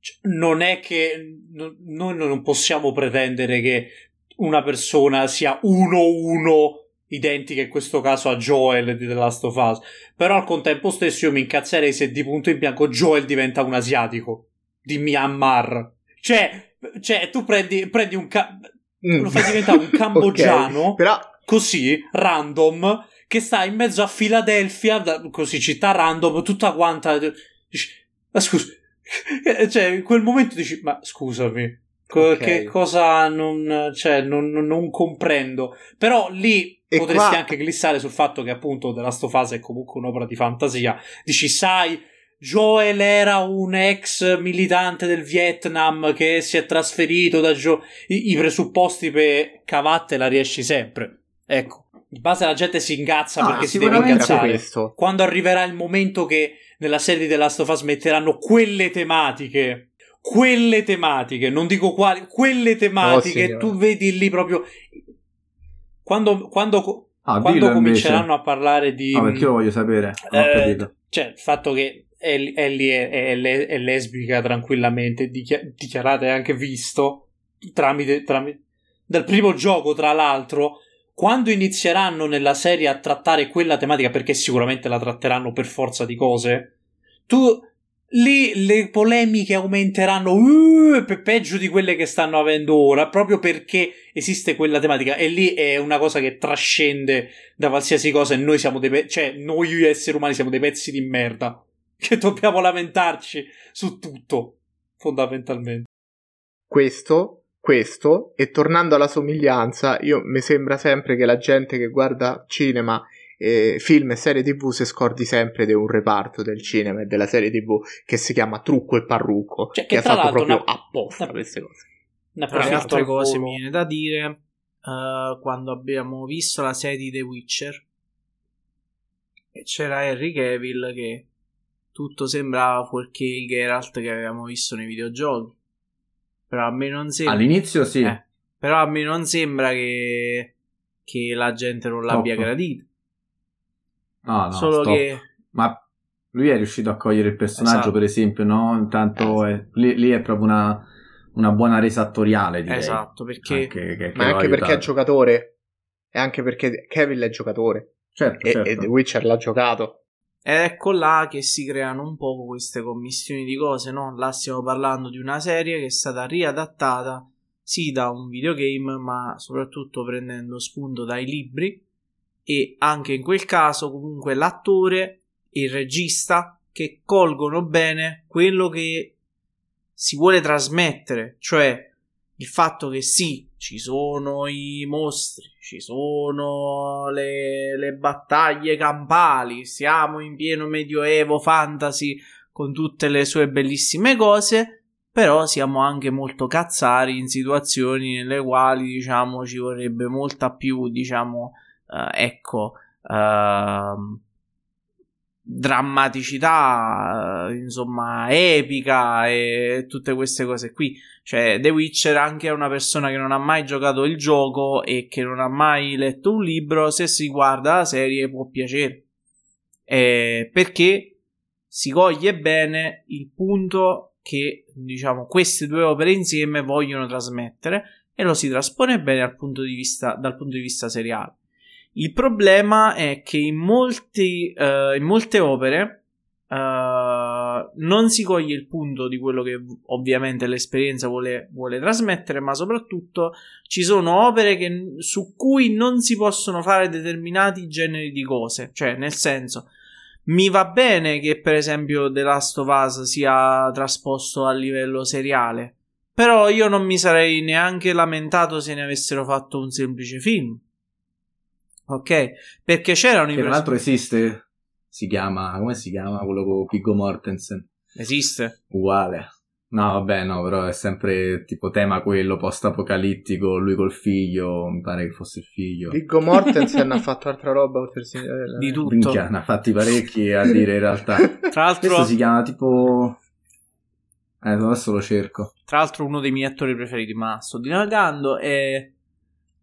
cioè, non è che no- noi non possiamo pretendere che una persona sia uno uno identica in questo caso a Joel di The Last of Us. Però al contempo stesso io mi incazzerei se di punto in bianco Joel diventa un asiatico di Myanmar. Cioè, cioè tu prendi, prendi un ca- Mm. lo fai diventare un cambogiano Ok, Però così, random, che sta in mezzo a Filadelfia, così città random, tutta quanta. Dici, ma scusa, cioè, in quel momento dici, ma scusami, co- Ok. che cosa non, cioè, non- non comprendo. Però lì E potresti qua- anche glissare sul fatto che appunto The Last of Us è comunque un'opera di fantasia. Dici, sai, Joel era un ex militante del Vietnam che si è trasferito da Joe. I, i presupposti per cavatte la riesci sempre. Ecco. Di base la gente si ingazza Ah, perché si deve ingazzare. Quando arriverà il momento che nella serie di The Last of Us metteranno quelle tematiche, quelle tematiche, non dico quali, quelle tematiche, Oh, tu vedi lì proprio. Quando, quando, Ah, quando cominceranno a parlare di. Ah, perché io lo voglio sapere. Eh, cioè, il fatto che Ellie è, è è lesbica tranquillamente, dichia- dichiarata e anche visto tramite, tramite dal primo gioco, tra l'altro. Quando inizieranno nella serie a trattare quella tematica, perché sicuramente la tratteranno per forza di cose, tu lì le polemiche aumenteranno uh, pe- peggio di quelle che stanno avendo ora, proprio perché esiste quella tematica. E lì è una cosa che trascende da qualsiasi cosa e noi siamo dei pe- cioè noi esseri umani siamo dei pezzi di merda che dobbiamo lamentarci su tutto fondamentalmente questo, questo, e tornando alla somiglianza, io mi sembra sempre che la gente che guarda cinema, eh, film e serie tv si scordi sempre di un reparto del cinema e della serie tv che si chiama Trucco e Parrucco, Cioè, che, che è l'altro proprio una- apposta una- queste cose. ne Tra le altre al cose mi viene da dire eh, quando abbiamo visto la serie di The Witcher e c'era Henry Cavill che tutto sembrava fuorché il Geralt che avevamo visto nei videogiochi però a me non sembra All'inizio sì. Eh, però a me non sembra che, che la gente non l'abbia Top. gradito No, no, solo stop. che Ma lui è riuscito a cogliere il personaggio, Esatto. per esempio, no? Intanto Eh, è- lì, lì è proprio una, una buona resa attoriale, direi. esatto perché Anche, che- che Ma ha anche perché è giocatore, e anche perché Kevin è giocatore, Certo, e, certo. e The Witcher l'ha giocato. Ed ecco là che si creano un po' queste commissioni di cose, no? Là stiamo parlando di una serie che è stata riadattata sì da un videogame, ma soprattutto prendendo spunto dai libri e anche in quel caso comunque l'attore e il regista che colgono bene quello che si vuole trasmettere, cioè il fatto che sì, ci sono i mostri, ci sono le, le battaglie campali, siamo in pieno medioevo fantasy con tutte le sue bellissime cose, però siamo anche molto cazzari in situazioni nelle quali, diciamo, ci vorrebbe molta più, diciamo, eh, ecco, ehm, drammaticità, eh, insomma, epica e tutte queste cose qui. Cioè, The Witcher anche è una persona che non ha mai giocato il gioco e che non ha mai letto un libro, se si guarda la serie può piacere. Eh, perché si coglie bene il punto che, diciamo, queste due opere insieme vogliono trasmettere e lo si traspone bene punto vista, dal punto di vista seriale. Il problema è che in, molti, eh, in molte opere eh, non si coglie il punto di quello che ovviamente l'esperienza vuole, vuole trasmettere, ma soprattutto ci sono opere che- su cui non si possono fare determinati generi di cose. Cioè, nel senso, Mi va bene che, per esempio, The Last of Us sia trasposto a livello seriale. Però io non mi sarei neanche lamentato se ne avessero fatto un semplice film. Ok? Perché c'erano Che i tra pres- l'altro esiste. Si chiama. Come si chiama quello con Piggo Mortensen? Esiste. Uguale. No, vabbè, no, però è sempre tipo tema quello post-apocalittico. Lui col figlio. Mi pare che fosse il figlio. Viggo Mortensen ha fatto altra roba oltre della Di tutto. Minchia, ne ha fatti parecchi a dire in realtà. Tra l'altro, Questo si chiama tipo. Eh, adesso lo cerco. tra l'altro uno dei miei attori preferiti, ma sto divagando. E,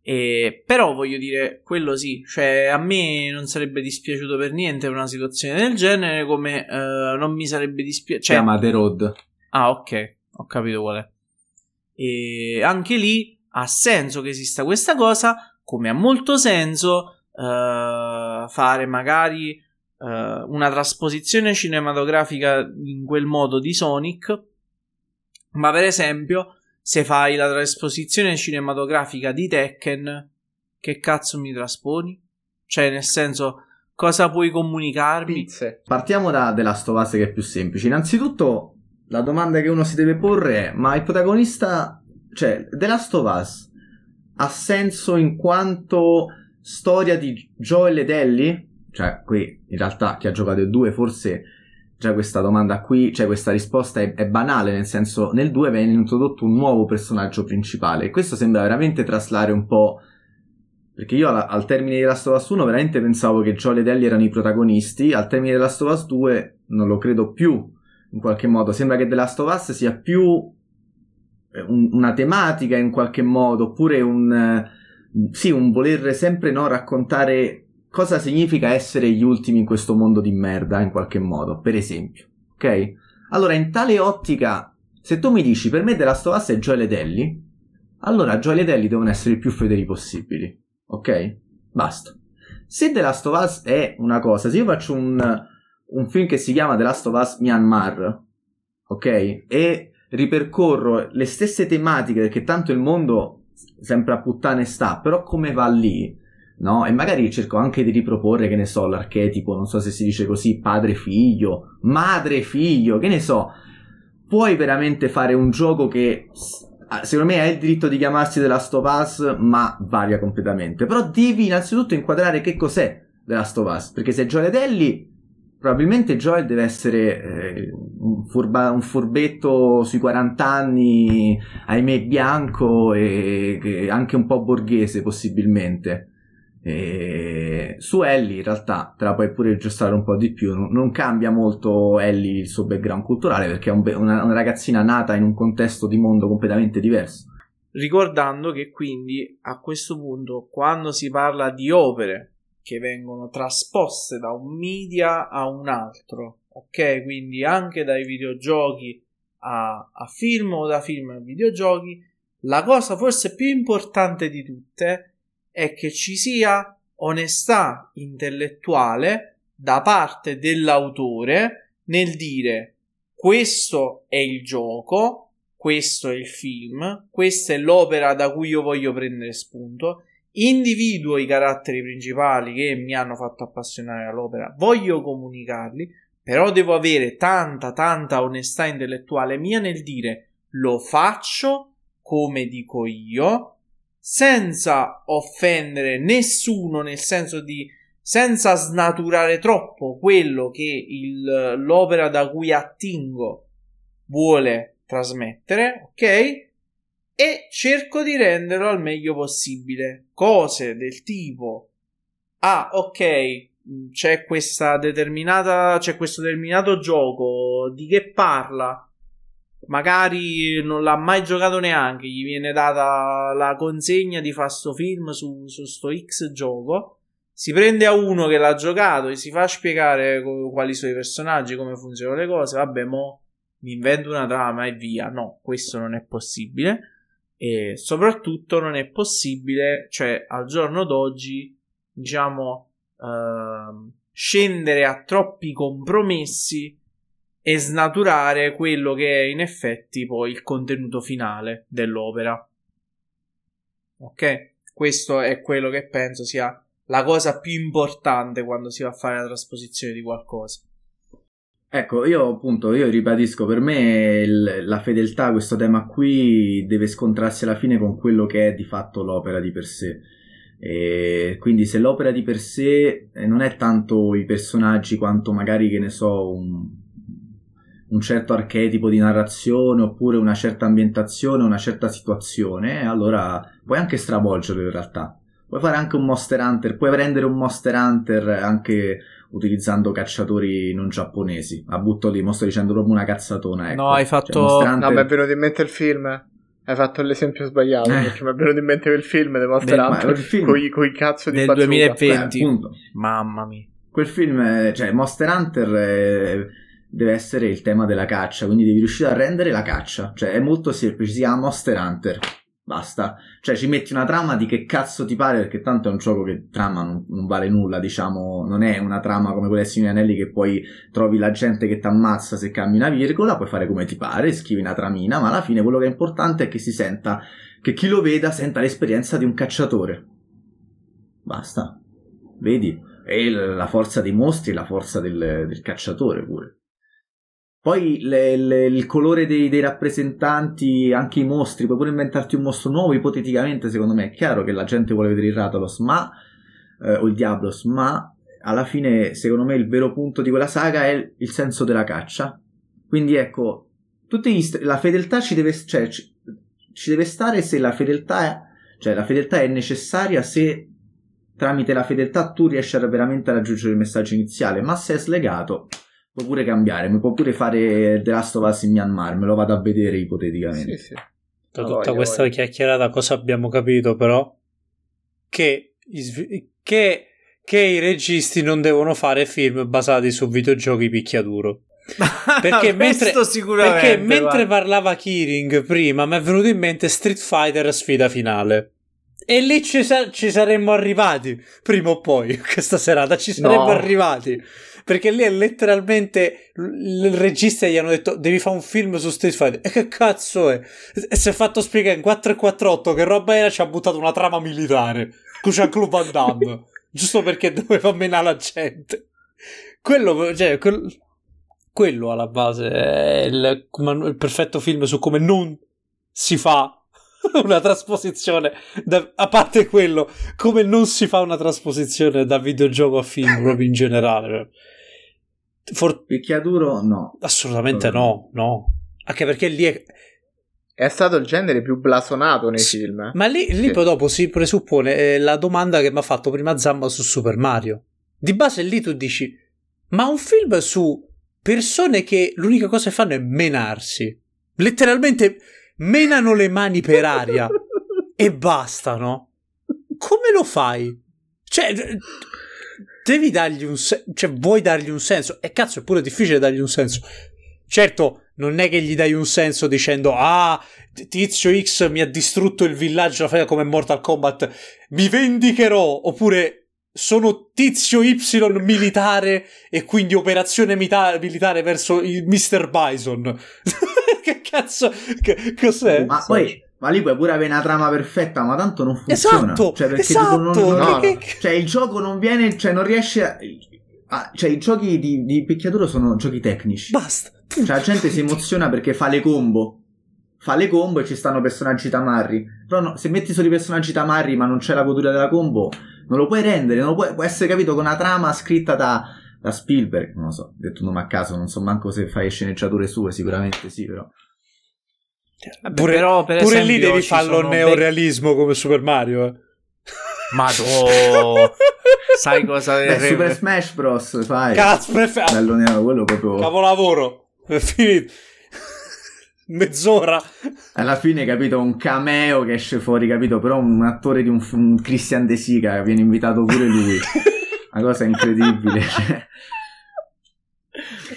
e- però voglio dire, quello sì, cioè a me non sarebbe dispiaciuto per niente una situazione del genere, come eh, non mi sarebbe dispiaciuto. Si chiama The Road. Ah, ok, ho capito qual è. E anche lì ha senso che esista questa cosa, come ha molto senso eh, fare magari eh, una trasposizione cinematografica in quel modo di Sonic, ma per esempio se fai la trasposizione cinematografica di Tekken, che cazzo mi trasponi? Cioè, nel senso, cosa puoi comunicarmi? Pizze. Partiamo da The Last of Us che è più semplice. Innanzitutto, la domanda che uno si deve porre è: ma il protagonista, cioè, The Last of Us ha senso in quanto storia di Joel ed Ellie? Cioè, qui in realtà chi ha giocato il 2 forse già questa domanda qui, cioè questa risposta è, è banale, nel senso nel 2 viene introdotto un nuovo personaggio principale e questo sembra veramente traslare un po' Perché io al, al termine di Last of Us 1 veramente pensavo che Joel ed Ellie erano i protagonisti, al termine di Last of Us 2 non lo credo più, in qualche modo. Sembra che The Last of Us sia più eh, un- una tematica in qualche modo, oppure un... eh, sì, un voler sempre no, raccontare cosa significa essere gli ultimi in questo mondo di merda, in qualche modo, per esempio. Ok? Allora, in tale ottica, se tu mi dici per me The Last of Us è Joel ed Ellie, allora Joel ed Ellie devono essere i più fedeli possibili. Ok? Basta. Se The Last of Us è una cosa, se io faccio un, un film che si chiama The Last of Us Myanmar, ok? E ripercorro le stesse tematiche perché tanto il mondo sempre a puttane sta, però come va lì? No? E magari cerco anche di riproporre, che ne so, l'archetipo, non so se si dice così, padre-figlio, madre-figlio, che ne so. Puoi veramente fare un gioco che secondo me ha il diritto di chiamarsi The Last of Us, ma varia completamente. Però devi innanzitutto inquadrare che cos'è The Last of Us, perché se Joel ed Ellie, probabilmente Joel deve essere eh, un, furba- un furbetto sui 40 anni, ahimè bianco e, e anche un po' borghese possibilmente. E su Ellie in realtà te la puoi pure aggiustare un po' di più, non, cambia molto Ellie il suo background culturale perché è un una, una ragazzina nata in un contesto di mondo completamente diverso. Ricordando che quindi a questo punto, quando si parla di opere che vengono trasposte da un media a un altro, ok? Quindi anche dai videogiochi a, a film o da film a videogiochi, la cosa forse più importante di tutte è che ci sia onestà intellettuale da parte dell'autore nel dire questo è il gioco, questo è il film, questa è l'opera da cui io voglio prendere spunto, individuo i caratteri principali che mi hanno fatto appassionare all'opera, voglio comunicarli, però devo avere tanta, tanta onestà intellettuale mia nel dire lo faccio come dico io, senza offendere nessuno, nel senso di senza snaturare troppo quello che il- l'opera da cui attingo vuole trasmettere, ok? E cerco di renderlo al meglio possibile. Cose del tipo: Ah, ok, c'è questa determinata. C'è questo determinato gioco. Di che parla? Magari non l'ha mai giocato neanche. Gli viene data la consegna di fare sto film su, su sto X gioco. Si prende a uno che l'ha giocato e si fa spiegare quali sono i personaggi, come funzionano le cose. Vabbè, mo mi invento una trama e via. No, questo non è possibile. E soprattutto non è possibile, cioè al giorno d'oggi, diciamo, ehm, scendere a troppi compromessi e snaturare quello che è in effetti poi il contenuto finale dell'opera. Ok? Questo è quello che penso sia la cosa più importante quando si va a fare la trasposizione di qualcosa. Ecco, io appunto, io ribadisco, per me il- la fedeltà, questo tema qui, deve scontrarsi alla fine con quello che è di fatto l'opera di per sé. E quindi se l'opera di per sé eh, non è tanto i personaggi quanto magari, che ne so, un, un certo archetipo di narrazione oppure una certa ambientazione, una certa situazione, allora puoi anche stravolgerlo in realtà. Puoi fare anche un Monster Hunter, puoi rendere un Monster Hunter anche utilizzando cacciatori non giapponesi. A butto lì, mo sto dicendo proprio una cazzatona. Ecco. No, hai fatto- Cioè, Monster No, Hunter- mi è venuto in mente il film. Hai fatto l'esempio sbagliato. Eh. Perché mi è venuto in mente il film di Monster Beh, ma Hunter il film- con i, coi cazzo di Del bazooka. 2020. Beh, appunto. Mamma mia. Quel film, è- cioè Monster Hunter è- deve essere il tema della caccia, quindi devi riuscire a rendere la caccia. Cioè è molto semplice, si chiama Monster Hunter. Basta. Cioè ci metti una trama di che cazzo ti pare, perché tanto è un gioco che trama non, non vale nulla, diciamo, non è una trama come quella del Signore degli Anelli che poi trovi la gente che ti ammazza se cambi una virgola, puoi fare come ti pare, scrivi una tramina, ma alla fine quello che è importante è che si senta, che chi lo veda senta l'esperienza di un cacciatore. Basta. Vedi? E la forza dei mostri la forza del, del cacciatore pure. Poi le- le- il colore dei, dei rappresentanti, anche i mostri, puoi pure inventarti un mostro nuovo, ipoteticamente secondo me è chiaro che la gente vuole vedere il Ratalos, ma, eh, o il Diablos, ma alla fine secondo me il vero punto di quella saga è il, senso della caccia. Quindi ecco, st- la fedeltà ci deve, cioè, ci, ci deve stare se la fedeltà è, cioè la fedeltà è necessaria se tramite la fedeltà tu riesci a veramente a raggiungere il messaggio iniziale, ma se è slegato può pure cambiare, mi può pure fare The Last of Us in Myanmar, me lo vado a vedere ipoteticamente. Sì, sì. Da tutta voglia, questa voglia. chiacchierata cosa abbiamo capito però? Che, che, che i registi non devono fare film basati su videogiochi picchiaduro. Perché mentre, perché mentre parlava Kiring prima mi è venuto in mente Street Fighter sfida finale. E lì ci, sa- ci saremmo arrivati prima o poi. Questa serata ci saremmo No. arrivati. Perché lì è letteralmente il regista gli hanno detto devi fare un film su Street Fighter. E che cazzo è? E si è fatto spiegare in 448 che roba era ci ha buttato una trama militare. Con Jean-Claude Van Damme. giusto perché doveva menare la gente. Quello, cioè, quel- quello alla base è il, il perfetto film su come non si fa una trasposizione da- a parte quello come non si fa una trasposizione da videogioco a film proprio in generale For- Picchiaduro no. assolutamente no no anche perché lì è È stato il genere più blasonato nei Sì, film. eh. ma lì, lì Sì. poi dopo si presuppone eh, la domanda che mi ha fatto prima Zamba su Super Mario di base lì tu dici ma un film su persone che l'unica cosa che fanno è menarsi letteralmente menano le mani per aria e bastano. Come lo fai? Cioè, devi dargli un senso. Cioè, vuoi dargli un senso? E cazzo, è pure difficile dargli un senso. Certo, non è che gli dai un senso dicendo: Ah, tizio X mi ha distrutto il villaggio come Mortal Kombat, mi vendicherò. Oppure sono tizio Y militare e quindi operazione mita- militare verso il Mr. Bison. che cazzo? Che, cos'è? Ma poi, ma lì puoi pure avere una trama perfetta, ma tanto non funziona. Esatto, Cioè, perché esatto. non- non- no, Che- che- Cioè, il gioco non viene, cioè, non riesce a... ah, cioè, i giochi di, di picchiaduro sono giochi tecnici. Basta. Cioè, la gente si emoziona perché fa le combo. Fa le combo e ci stanno personaggi tamarri. Però no, se metti solo i personaggi tamarri ma non c'è la goduria della combo, non lo puoi rendere. Non lo puoi, può essere capito con una trama scritta da, da Spielberg. Non lo so, detto nome a caso, non so manco se fai sceneggiature sue, sicuramente sì, però. Vabbè, Pure, però, per pure esempio, lì devi farlo neorealismo come Super Mario. Eh. Madò. Sai cosa Beh, verrebbe? Super Smash Bros. fai. Cazzo, prefer- Bello nero, quello proprio. capolavoro. È finito. Mezz'ora. Alla fine, capito, un cameo che esce fuori, capito? Però un attore di un, un Christian De Sica viene invitato pure lui. Una cosa incredibile.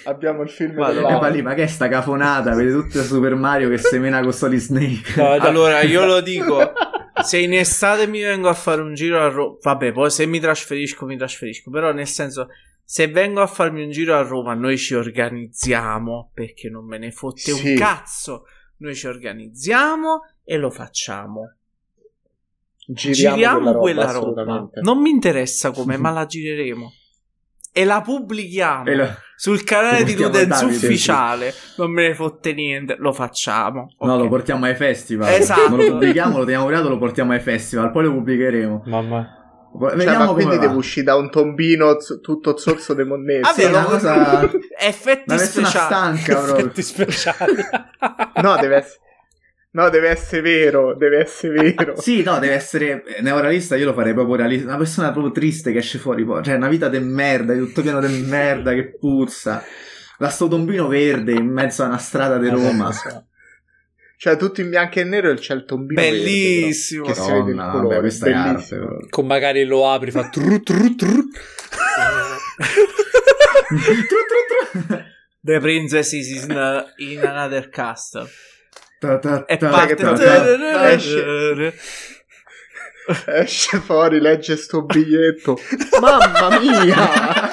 Abbiamo il film Guarda, E dell'anno. poi lì, ma che è sta cafonata? Vede tutto Super Mario che semena con Solid Snake. No. Allora, io lo dico. Se in estate mi vengo a fare un giro a Roma, vabbè, poi se mi trasferisco, mi trasferisco. Però, nel senso, se vengo a farmi un giro a Roma, noi ci organizziamo. Perché non me ne fotte Sì. un cazzo. Noi ci organizziamo e lo facciamo. Giriamo, Giriamo quella roba, quella roba. Non mi interessa come, ma la gireremo. E la pubblichiamo E lo- sul canale di Davide, ufficiale. Non me ne fotte niente, lo facciamo. No, ok. lo portiamo ai festival. Esatto. Non lo pubblichiamo, lo teniamo creato, lo portiamo ai festival. Poi lo pubblicheremo. Mamma. Cioè, Vediamo come quindi va. devo uscire da un tombino z- tutto zozzo de monnezza. Ah, Sì, è una cosa... Effetti speciali. stanca. Effetti speciali. No, deve essere... No, deve essere vero, deve essere vero. Sì, no, deve essere neorealista. Io lo farei proprio realista. Una persona proprio triste che esce fuori. poi. Cioè, una vita de merda, tutto pieno di merda che puzza. Da sto tombino verde in mezzo a una strada di Roma. Cioè, tutto in bianco e nero e c'è il tombino verde, Bellissimo. però, che si vede il colore. vabbè, questa è arte. bellissimo. Con magari lo apri, fa tru tru tru. Tru, tru, tru. The Princess is in, in another castle. Ta, ta, ta, parte. ta, ta. esce. Esce fuori, legge sto biglietto. Mamma mia!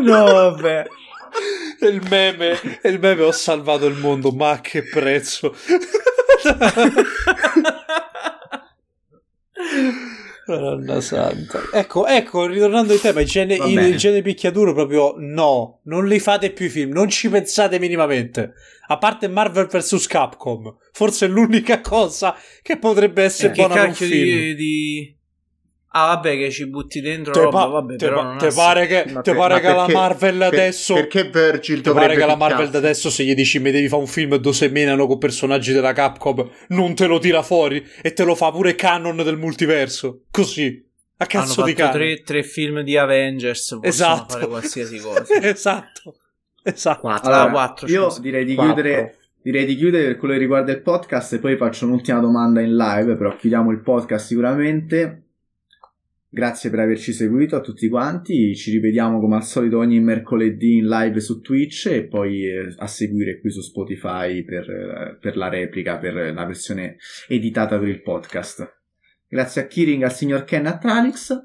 No, vabbè. Il meme, il meme ho salvato il mondo, ma che prezzo? Madonna santa. Ecco, ecco, ritornando al tema, il gene picchiaduro proprio no, non li fate più i film, non ci pensate minimamente. A parte Marvel vs. Capcom, forse è l'unica cosa che potrebbe essere E che buona un cacchio film. di, di- Ah, vabbè, che ci butti dentro Te, roba, pa- vabbè, te però pa- te pare che, Ma te per- pare ma che la perché- Marvel per- adesso... Perché Virgil Ti pare che la Marvel picchiarsi? da adesso se gli dici mi devi fare un film dove seminano con personaggi della Capcom non te lo tira fuori e te lo fa pure canon del multiverso così a Hanno cazzo di cane tre, tre film di Avengers, possono Esatto. fare qualsiasi cosa. esatto esatto Quattro. Allora, quattro, io scusa. direi di Quattro. chiudere Direi di chiudere per quello che riguarda il podcast e poi faccio un'ultima domanda in live, però chiudiamo il podcast sicuramente. Grazie per averci seguito a tutti quanti, ci rivediamo come al solito ogni mercoledì in live su Twitch e poi eh, a seguire qui su Spotify per, eh, per la replica, per la versione editata per il podcast. Grazie a Kiring, al signor Ken, a Tralix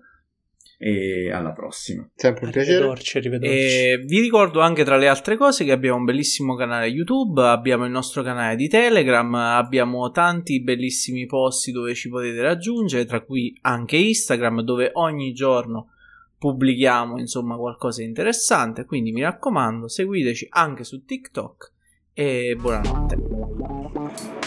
e alla prossima. Sempre un piacere. arrivederci arrivederci E vi ricordo anche tra le altre cose che abbiamo un bellissimo canale YouTube, abbiamo il nostro canale di Telegram, abbiamo tanti bellissimi posti dove ci potete raggiungere, tra cui anche Instagram dove ogni giorno pubblichiamo insomma qualcosa di interessante, quindi mi raccomando seguiteci anche su TikTok e buonanotte.